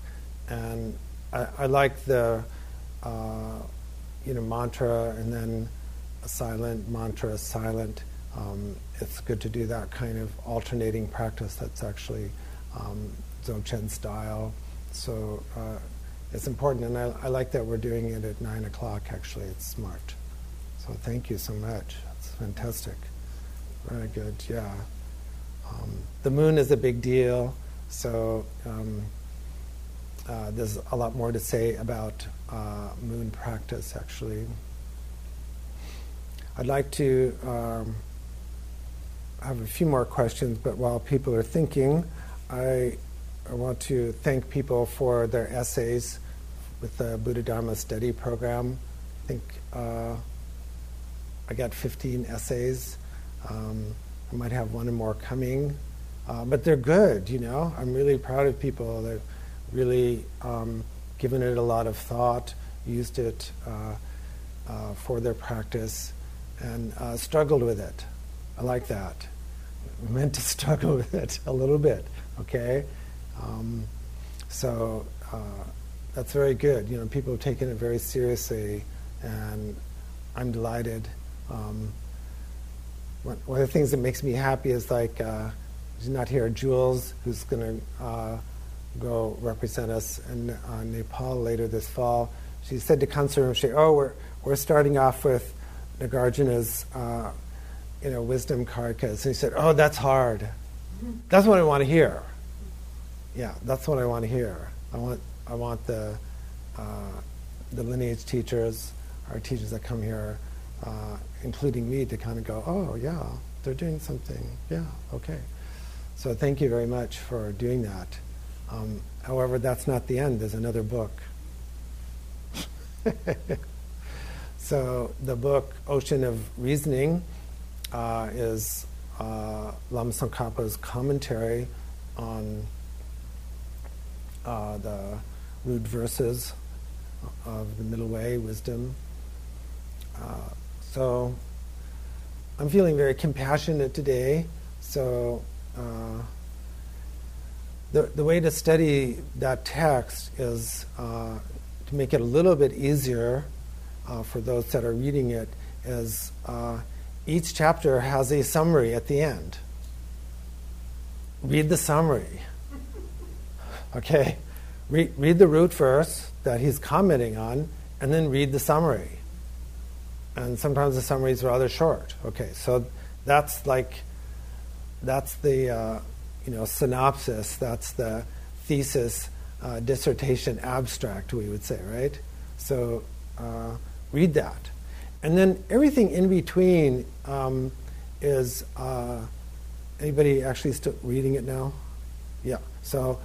And I, I like the uh, you know mantra and then a silent mantra, silent. Um, it's good to do that kind of alternating practice. That's actually um, Dzogchen style. So uh, it's important, and I, I like that we're doing it at nine o'clock. Actually, it's smart. So thank you so much. It's fantastic. Very good. Yeah. Um, the moon is a big deal. So um, uh, there's a lot more to say about uh, moon practice. Actually, I'd like to um, have a few more questions, but while people are thinking, I, I want to thank people for their essays with the Buddha Dharma study program. I think uh, I got 15 essays. Um, I might have one or more coming, uh, but they're good. You know, I'm really proud of people that really um, given it a lot of thought, used it uh, uh, for their practice, and uh, struggled with it. I like that. I meant to struggle with it a little bit. Okay, um, so uh, that's very good. You know, people have taken it very seriously, and I'm delighted. Um, one, one, of the things that makes me happy is like, uh, she's not here, Jules, who's going to uh, go represent us in uh, Nepal later this fall. She said to Kansa Rinpoche, oh, we're, we're starting off with Nagarjuna's, uh, you know, wisdom karikas. And he said, oh, that's hard. That's what I want to hear. Yeah, that's what I want to hear. I want I want the uh, the lineage teachers, our teachers that come here, uh, including me, to kind of go, oh yeah, they're doing something. Yeah, okay. So thank you very much for doing that. Um, however, that's not the end. There's another book. so the book Ocean of Reasoning uh, is uh, Lama Tsongkhapa's commentary on uh, the root verses of the Middle Way, wisdom. Uh, so I'm feeling very compassionate today. So uh, the, the way to study that text is uh, to make it a little bit easier uh, for those that are reading it is uh, each chapter has a summary at the end. Read the summary. Okay? Read, read the root verse that he's commenting on, and then read the summary. And sometimes the summaries are rather short. Okay, so that's like, that's the, uh, you know, synopsis, that's the thesis, uh, dissertation, abstract, we would say, right? So uh, read that. And then everything in between um, is, uh, anybody actually still reading it now? Yeah. So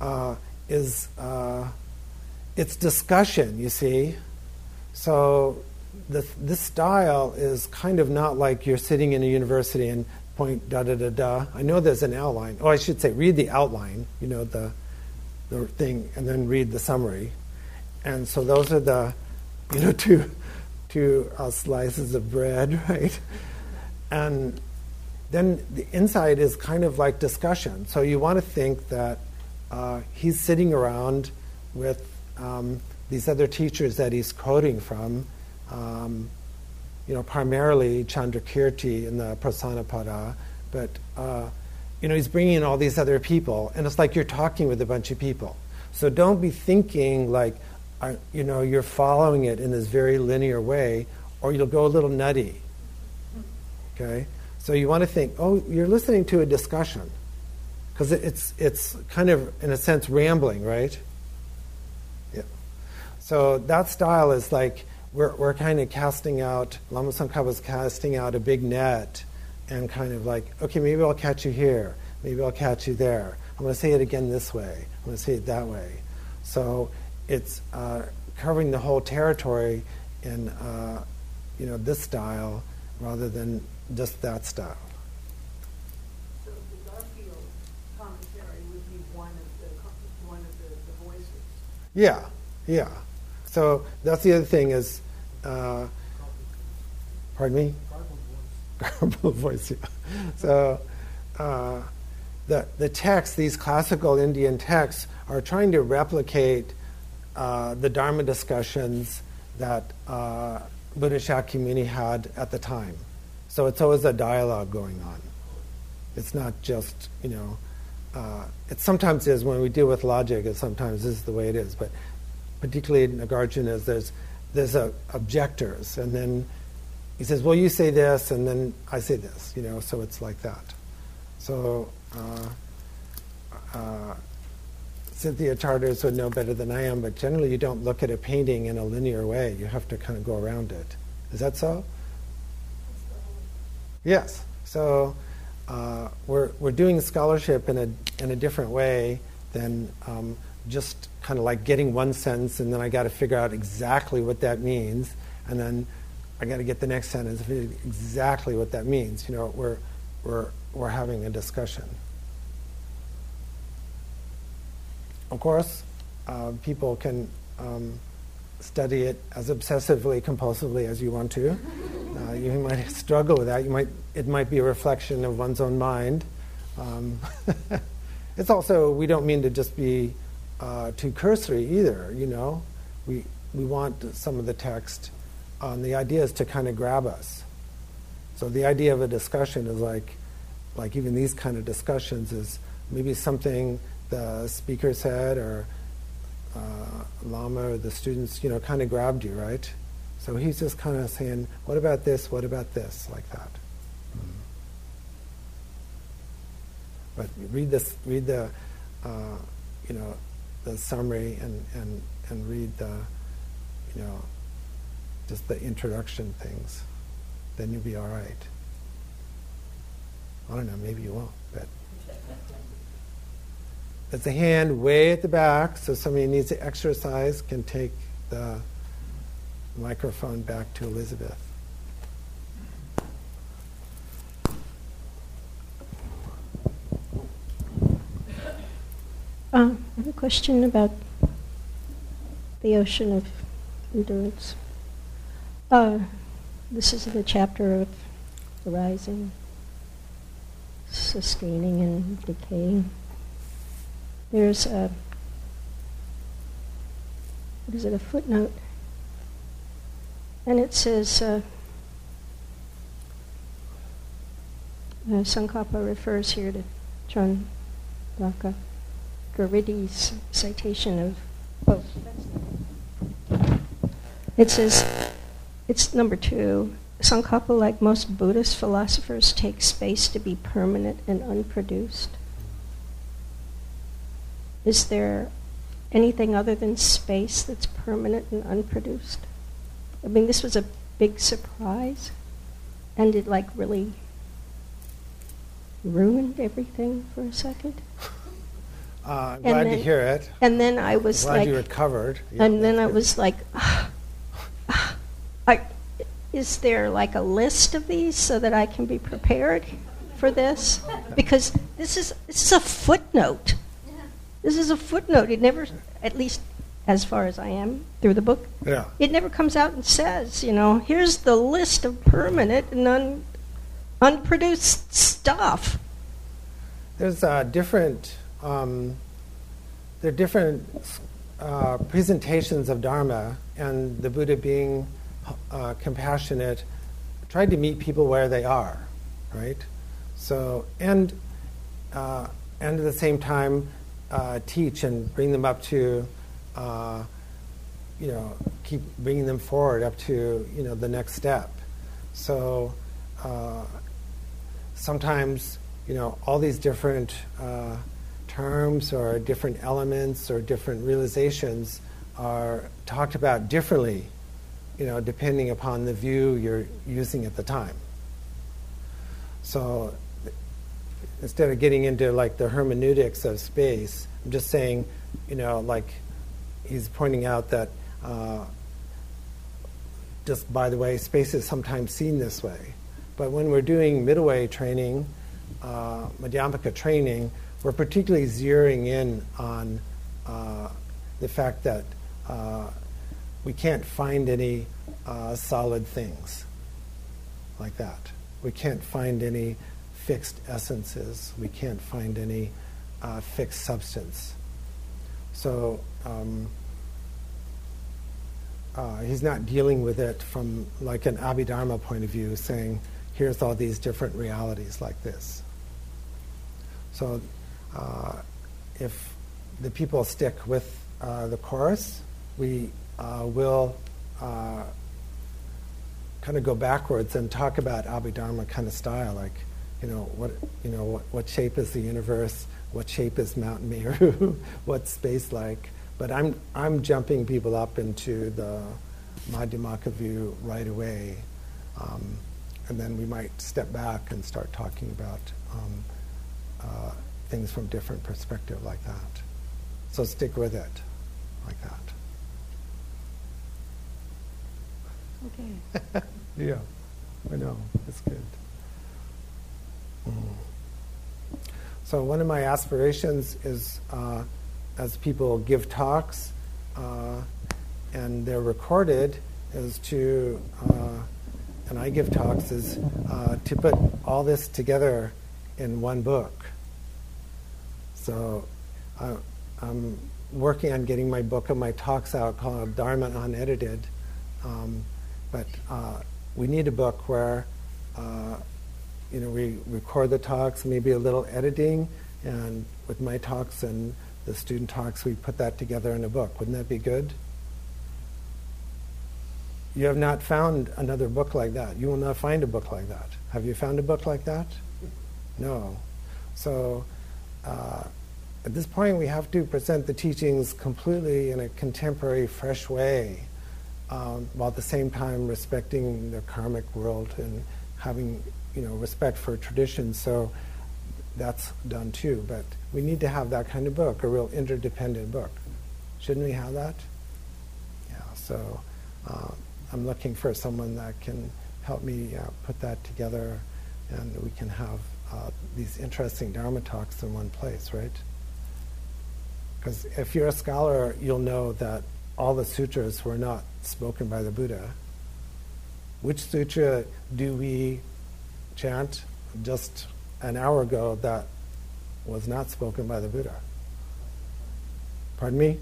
uh, is uh, it's discussion, you see. So the, this style is kind of not like you're sitting in a university and point da da da da. I know there's an outline. Oh, I should say read the outline, you know, the, the thing, and then read the summary. And so those are the, you know, two, two uh, slices of bread, right? And then the inside is kind of like discussion. So you want to think that uh, he's sitting around with um, these other teachers that he's quoting from, um, you know, primarily Chandrakirti in the Prasannapada, but uh, you know, he's bringing in all these other people, and it's like you're talking with a bunch of people. So don't be thinking like, uh, you know, you're following it in this very linear way, or you'll go a little nutty. Okay, so you want to think, oh, you're listening to a discussion because it's it's kind of in a sense rambling, right? Yeah. So that style is like we're we're kind of casting out. Lama Tsongkhapa was casting out a big net, and kind of like, okay, maybe I'll catch you here, maybe I'll catch you there. I'm going to say it again this way. I'm going to say it that way. So it's uh, covering the whole territory in uh, you know this style rather than just that style. Yeah, yeah. So that's the other thing is, uh, pardon me? Garbled voice. Yeah. So uh, the the texts, these classical Indian texts, are trying to replicate uh, the Dharma discussions that uh, Buddha Shakyamuni had at the time. So it's always a dialogue going on. It's not just you know uh, it sometimes is when we deal with logic, it sometimes is the way it is. But particularly in Nagarjuna, there's there's a, objectors, and then he says, "Well, you say this, and then I say this," you know. So it's like that. So uh, uh, Cynthia Charters would know better than I am, but generally you don't look at a painting in a linear way. You have to kind of go around it. Is that so? Yes. So uh, we're, we're doing scholarship in a, in a different way than um, just kind of like getting one sentence and then I got to figure out exactly what that means and then I got to get the next sentence exactly what that means. You know, we're, we're, we're having a discussion. Of course, uh, people can um, study it as obsessively compulsively as you want to. Uh, you might struggle with that. You might it might be a reflection of one's own mind. Um, it's also we don't mean to just be uh, too cursory either. You know, we we want some of the text. Um, the idea is to kind of grab us. So the idea of a discussion is like, like even these kind of discussions is maybe something the speaker said or uh, Lama or the students, you know, kind of grabbed you, right? So he's just kind of saying, what about this? What about this? Like that. Mm. But read this, read the, uh, you know, the summary and, and, and read the, you know, just the introduction things, then you'll be all right. I don't know, maybe you won't, but. There's a hand way at the back, so somebody needs to exercise can take the microphone back to Elizabeth. Uh, I have a question about the ocean of endurance. Uh, this is the chapter of arising, sustaining, and decaying. There's a, what is it, a footnote? And it says, uh, uh, Tsongkhapa refers here to Laka. Garidi's citation of oh, it says it's number two. Tsongkhapa, like most Buddhist philosophers, takes space to be permanent and unproduced. Is there anything other than space that's permanent and unproduced? I mean, this was a big surprise, and it like really ruined everything for a second. Uh, glad then, to hear it. And then I was glad like, you recovered. and then I was like, I, is there like a list of these so that I can be prepared for this? Because this is this is a footnote. This is a footnote. It never, at least as far as I am through the book, yeah. it never comes out and says, you know, here's the list of permanent and un, unproduced stuff. There's a different um, there are different uh, presentations of Dharma, and the Buddha, being uh, compassionate, tried to meet people where they are, right? So, and uh, and at the same time, uh, teach and bring them up to, uh, you know, keep bringing them forward up to you know the next step. So uh, sometimes you know all these different terms or different elements or different realizations are talked about differently, you know, depending upon the view you're using at the time. So instead of getting into like the hermeneutics of space, I'm just saying, you know, like he's pointing out that uh, just by the way, space is sometimes seen this way. But when we're doing middle way training, uh, Madhyamaka training, we're particularly zeroing in on uh, the fact that uh, we can't find any uh, solid things like that. We can't find any fixed essences. We can't find any uh, fixed substance. So um, uh, he's not dealing with it from like an Abhidharma point of view, saying, here's all these different realities like this. So uh, if the people stick with uh, the chorus, we uh, will uh, kind of go backwards and talk about Abhidharma kind of style, like you know what you know what, what shape is the universe, what shape is Mount Meru, what's space like. But I'm I'm jumping people up into the Madhyamaka view right away, um, and then we might step back and start talking about. Um, uh, things from different perspective like that. So stick with it like that. Okay. yeah, I know. It's good. Mm. So one of my aspirations is uh, as people give talks uh, and they're recorded is to, uh, and I give talks, is uh, to put all this together in one book. So uh, I'm working on getting my book of my talks out called Dharma Unedited. Um, but uh, we need a book where uh, you know we record the talks, maybe a little editing, and with my talks and the student talks, we put that together in a book. Wouldn't that be good? You have not found another book like that. You will not find a book like that. Have you found a book like that? No. So uh, at this point, we have to present the teachings completely in a contemporary, fresh way, um, while at the same time respecting the karmic world and having, you know, respect for tradition. So that's done too. But we need to have that kind of book, a real interdependent book. Shouldn't we have that? Yeah. So uh, I'm looking for someone that can help me uh, put that together, and we can have uh, these interesting Dharma talks in one place, right? Because if you're a scholar, you'll know that all the sutras were not spoken by the Buddha. Which sutra do we chant just an hour ago that was not spoken by the Buddha? Pardon me?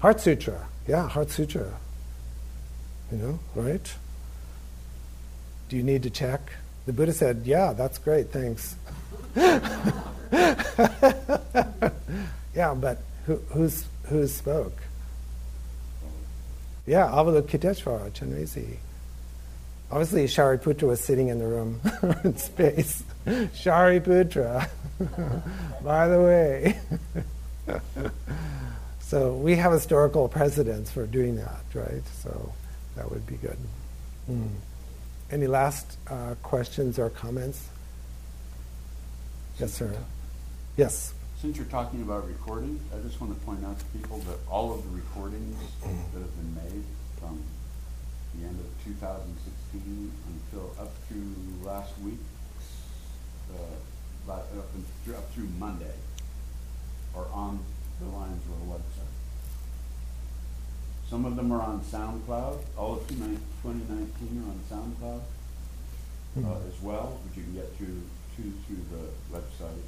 Heart Sutra. Yeah, Heart Sutra. You know, right? Do you need to check? The Buddha said, Yeah, that's great, thanks. yeah, but who, who's, who spoke? Yeah, Avalokiteshvara, Chenrezig. Obviously, Shariputra was sitting in the room in space. Shariputra, by the way. so we have historical precedents for doing that, right? So that would be good. Mm. Any last uh, questions or comments? Yes, sir. Yes. Since you're talking about recording, I just want to point out to people that all of the recordings that have been made from the end of 2016 until up to last week, uh, up, through, up through Monday, are on the Lions Roar website. Some of them are on SoundCloud. All of 2019 are on SoundCloud uh, Mm. as well, which you can get to, to through the website.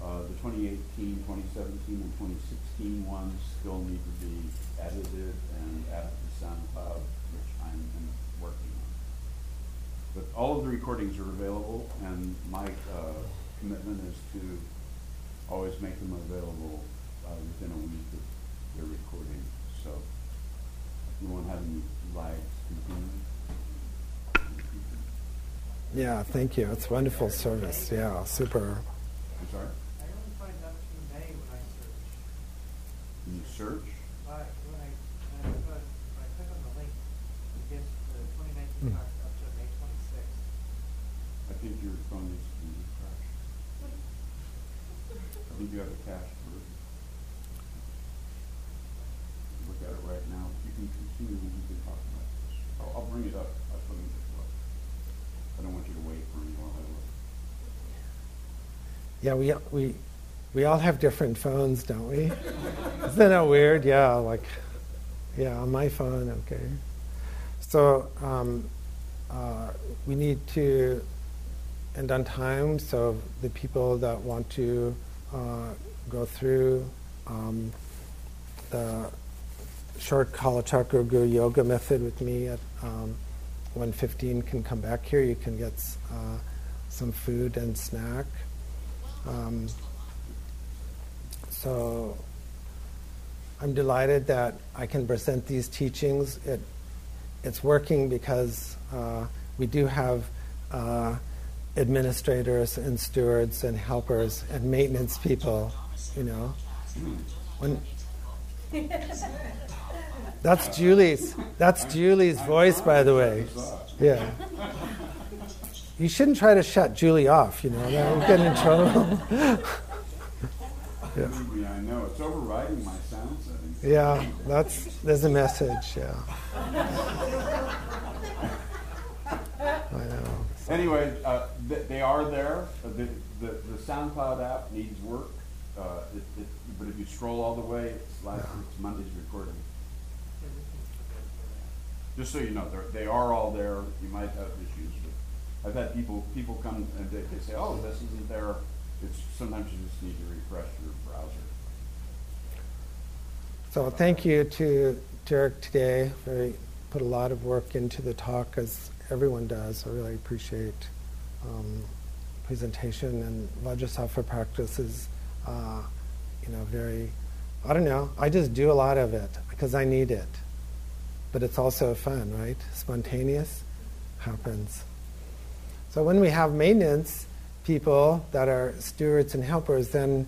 Uh, the 2018, 2017, and 2016 ones still need to be edited and added to SoundCloud, which I'm in- working on. But all of the recordings are available, and my uh, commitment is to always make them available uh, within a week of their recording. So we won't have any lags continuing. Yeah, thank you. It's wonderful service. Yeah, super. I'm sorry? I only find up to May when I search. Can you search? But when I, when I click on, when I click on the link, it gives the twenty nineteen Hmm. talks up to May twenty-sixth. I think your phone needs to be refreshed. I think you have a cached version. Look at it right now. Can continue, we can talk about this. I'll, I'll bring it up. I'll put it up. I don't want you to wait for me while I look. Yeah, we we we all have different phones, don't we? Isn't that weird? Yeah, like yeah, on my phone, okay. So um, uh, we need to end on time. So the people that want to uh, go through um, the short Kalachakra Guru Yoga method with me at um, 1:15 can come back here. You can get uh, some food and snack. Um, so I'm delighted that I can present these teachings. It, it's working because uh, we do have uh, administrators and stewards and helpers and maintenance people, you know. When, that's Julie's. That's Julie's voice, by the way. Yeah. You shouldn't try to shut Julie off, you know, that will get in trouble. yeah. Yeah, I know. It's overriding my sound settings. yeah, that's there's a message, yeah. I know. Anyway, uh, th- they are there. Uh, The, the, the SoundCloud app needs work. Uh, it, it, but if you scroll all the way, it's last it's Monday's recording. Just so you know, they're, they are all there. You might have issues. I've had people people come and they, they say, "Oh, this isn't there." It's sometimes you just need to refresh your browser. So thank you to Dirk today. Very put a lot of work into the talk, as everyone does. I really appreciate um, presentation and Vajrasattva practice is, uh, you know, very. I don't know. I just do a lot of it because I need it, but it's also fun, right? Spontaneous happens. So when we have maintenance, people that are stewards and helpers, then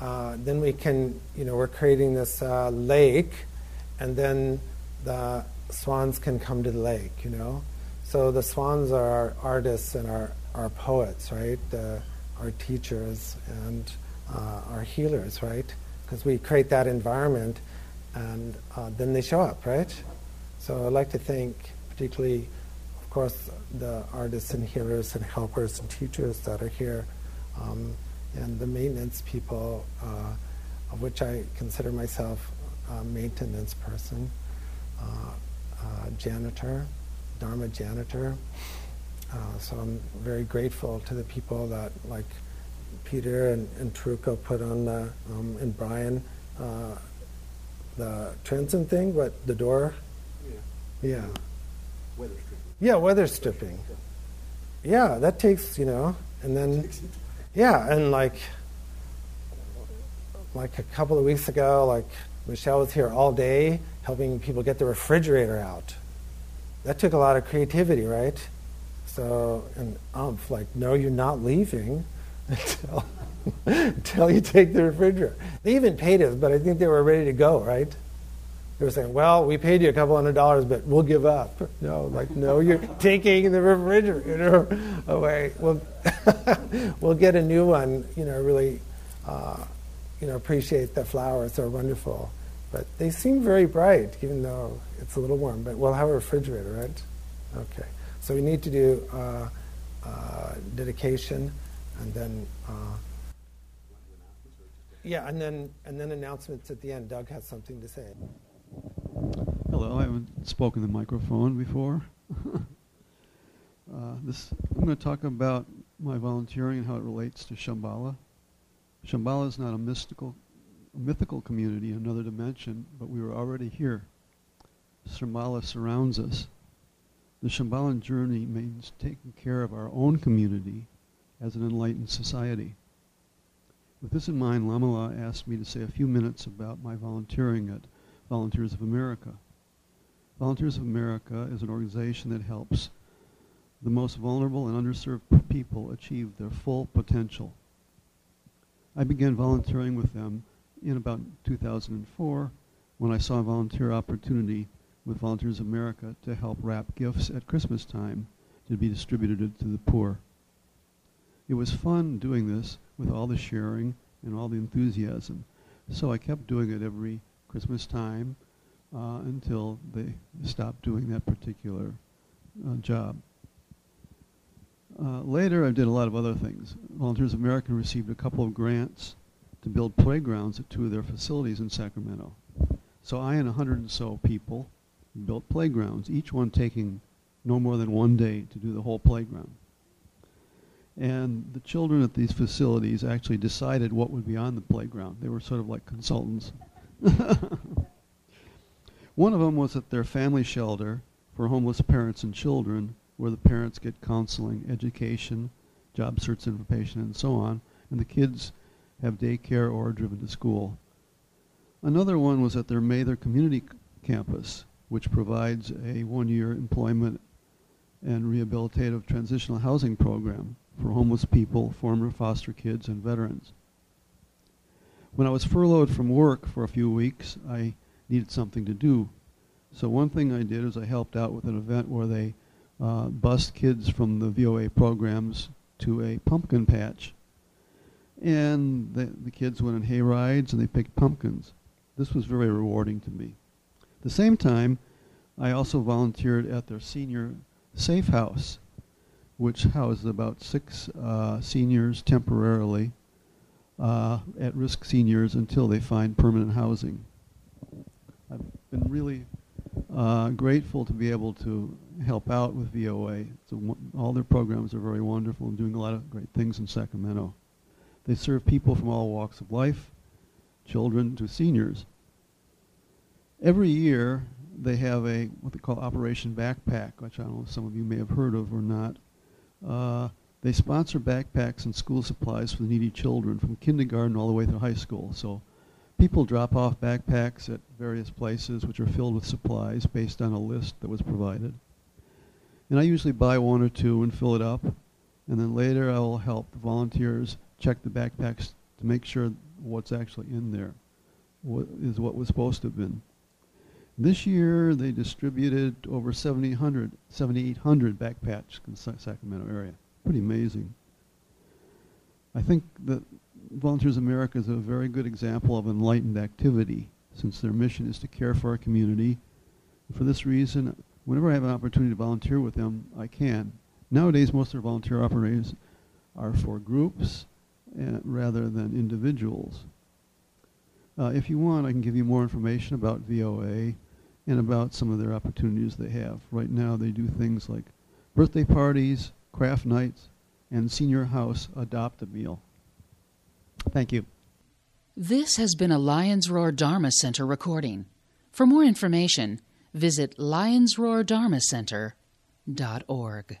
uh, then we can, you know, we're creating this uh, lake, and then the swans can come to the lake, you know. So the swans are our artists and our, our poets, right? Our teachers and uh, our healers, right? Because we create that environment, and uh, then they show up, right? So I'd like to thank particularly, of course, the artists and healers and helpers and teachers that are here. Um, and the maintenance people, uh, of which I consider myself a maintenance person, uh, uh, janitor, Dharma janitor. Uh, so I'm very grateful to the people that, like Peter and, and Truco, put on the, um, and Brian, uh, the transom thing, but the door? Yeah. Weather stripping. Yeah, weather stripping. Yeah, that takes, you know, and then yeah, and like like a couple of weeks ago, like Michelle was here all day helping people get the refrigerator out. That took a lot of creativity, right? So, and I'm like, no, you're not leaving until until you take the refrigerator. They even paid us, but I think they were ready to go, right? They were saying, well, we paid you a couple hundred dollars, but we'll give up. No, like, no, you're taking the refrigerator away. We'll, we'll get a new one, you know, really, uh, you know, appreciate the flowers. They're wonderful. But they seem very bright, even though it's a little warm. But we'll have a refrigerator, right? Okay. So we need to do uh, uh, dedication and then. Uh, yeah, and then and then announcements at the end. Doug has something to say. Hello, I haven't spoken the microphone before. uh, this, I'm going to talk about my volunteering and how it relates to Shambhala. Shambhala is not a mystical, a mythical community another dimension, but we were already here. Shambhala surrounds us. The Shambhalan journey means taking care of our own community as an enlightened society. With this in mind, Lamala asked me to say a few minutes about my volunteering at Volunteers of America. Volunteers of America is an organization that helps the most vulnerable and underserved people achieve their full potential. I began volunteering with them in about 2004 when I saw a volunteer opportunity with Volunteers of America to help wrap gifts at Christmas time to be distributed to the poor. It was fun doing this with all the sharing and all the enthusiasm. So I kept doing it every Christmas time uh, until they stopped doing that particular uh, job. Uh, later, I did a lot of other things. Volunteers of America received a couple of grants to build playgrounds at two of their facilities in Sacramento. So I and a hundred and so people built playgrounds, each one taking no more than one day to do the whole playground. And the children at these facilities actually decided what would be on the playground. They were sort of like consultants. One of them was at their family shelter for homeless parents and children, where the parents get counseling, education, job search information, and so on, and the kids have daycare or are driven to school. Another one was at their Mather Community Campus, which provides a one-year employment and rehabilitative transitional housing program for homeless people, former foster kids, and veterans. When I was furloughed from work for a few weeks, I needed something to do. So one thing I did is I helped out with an event where they uh, kids from the VOA programs to a pumpkin patch. And the, the kids went on hay rides and they picked pumpkins. This was very rewarding to me. At the same time, I also volunteered at their senior safe house, which houses about six uh, seniors temporarily, at-risk seniors until they find permanent housing. I've been really uh, grateful to be able to help out with VOA. So all their programs are very wonderful and doing a lot of great things in Sacramento. They serve people from all walks of life, children to seniors. Every year, they have a what they call Operation Backpack, which I don't know if some of you may have heard of or not. Uh, they sponsor backpacks and school supplies for the needy children from kindergarten all the way through high school. So people drop off backpacks at various places which are filled with supplies based on a list that was provided. And I usually buy one or two and fill it up And then later I will help the volunteers check the backpacks to make sure what's actually in there what is what was supposed to have been. This year they distributed over 7,800 7,800 backpacks in the Sacramento area. Pretty amazing. I think that Volunteers America is a very good example of enlightened activity since their mission is to care for our community. For this reason, whenever I have an opportunity to volunteer with them, I can. Nowadays, most of our volunteer opportunities are for groups uh, rather than individuals. Uh, if you want, I can give you more information about VOA and about some of their opportunities they have. Right now, they do things like birthday parties, craft nights, and senior house adopt a meal. Thank you. This has been a Lions Roar Dharma Center recording. For more information, visit lionsroardharmacenter.org.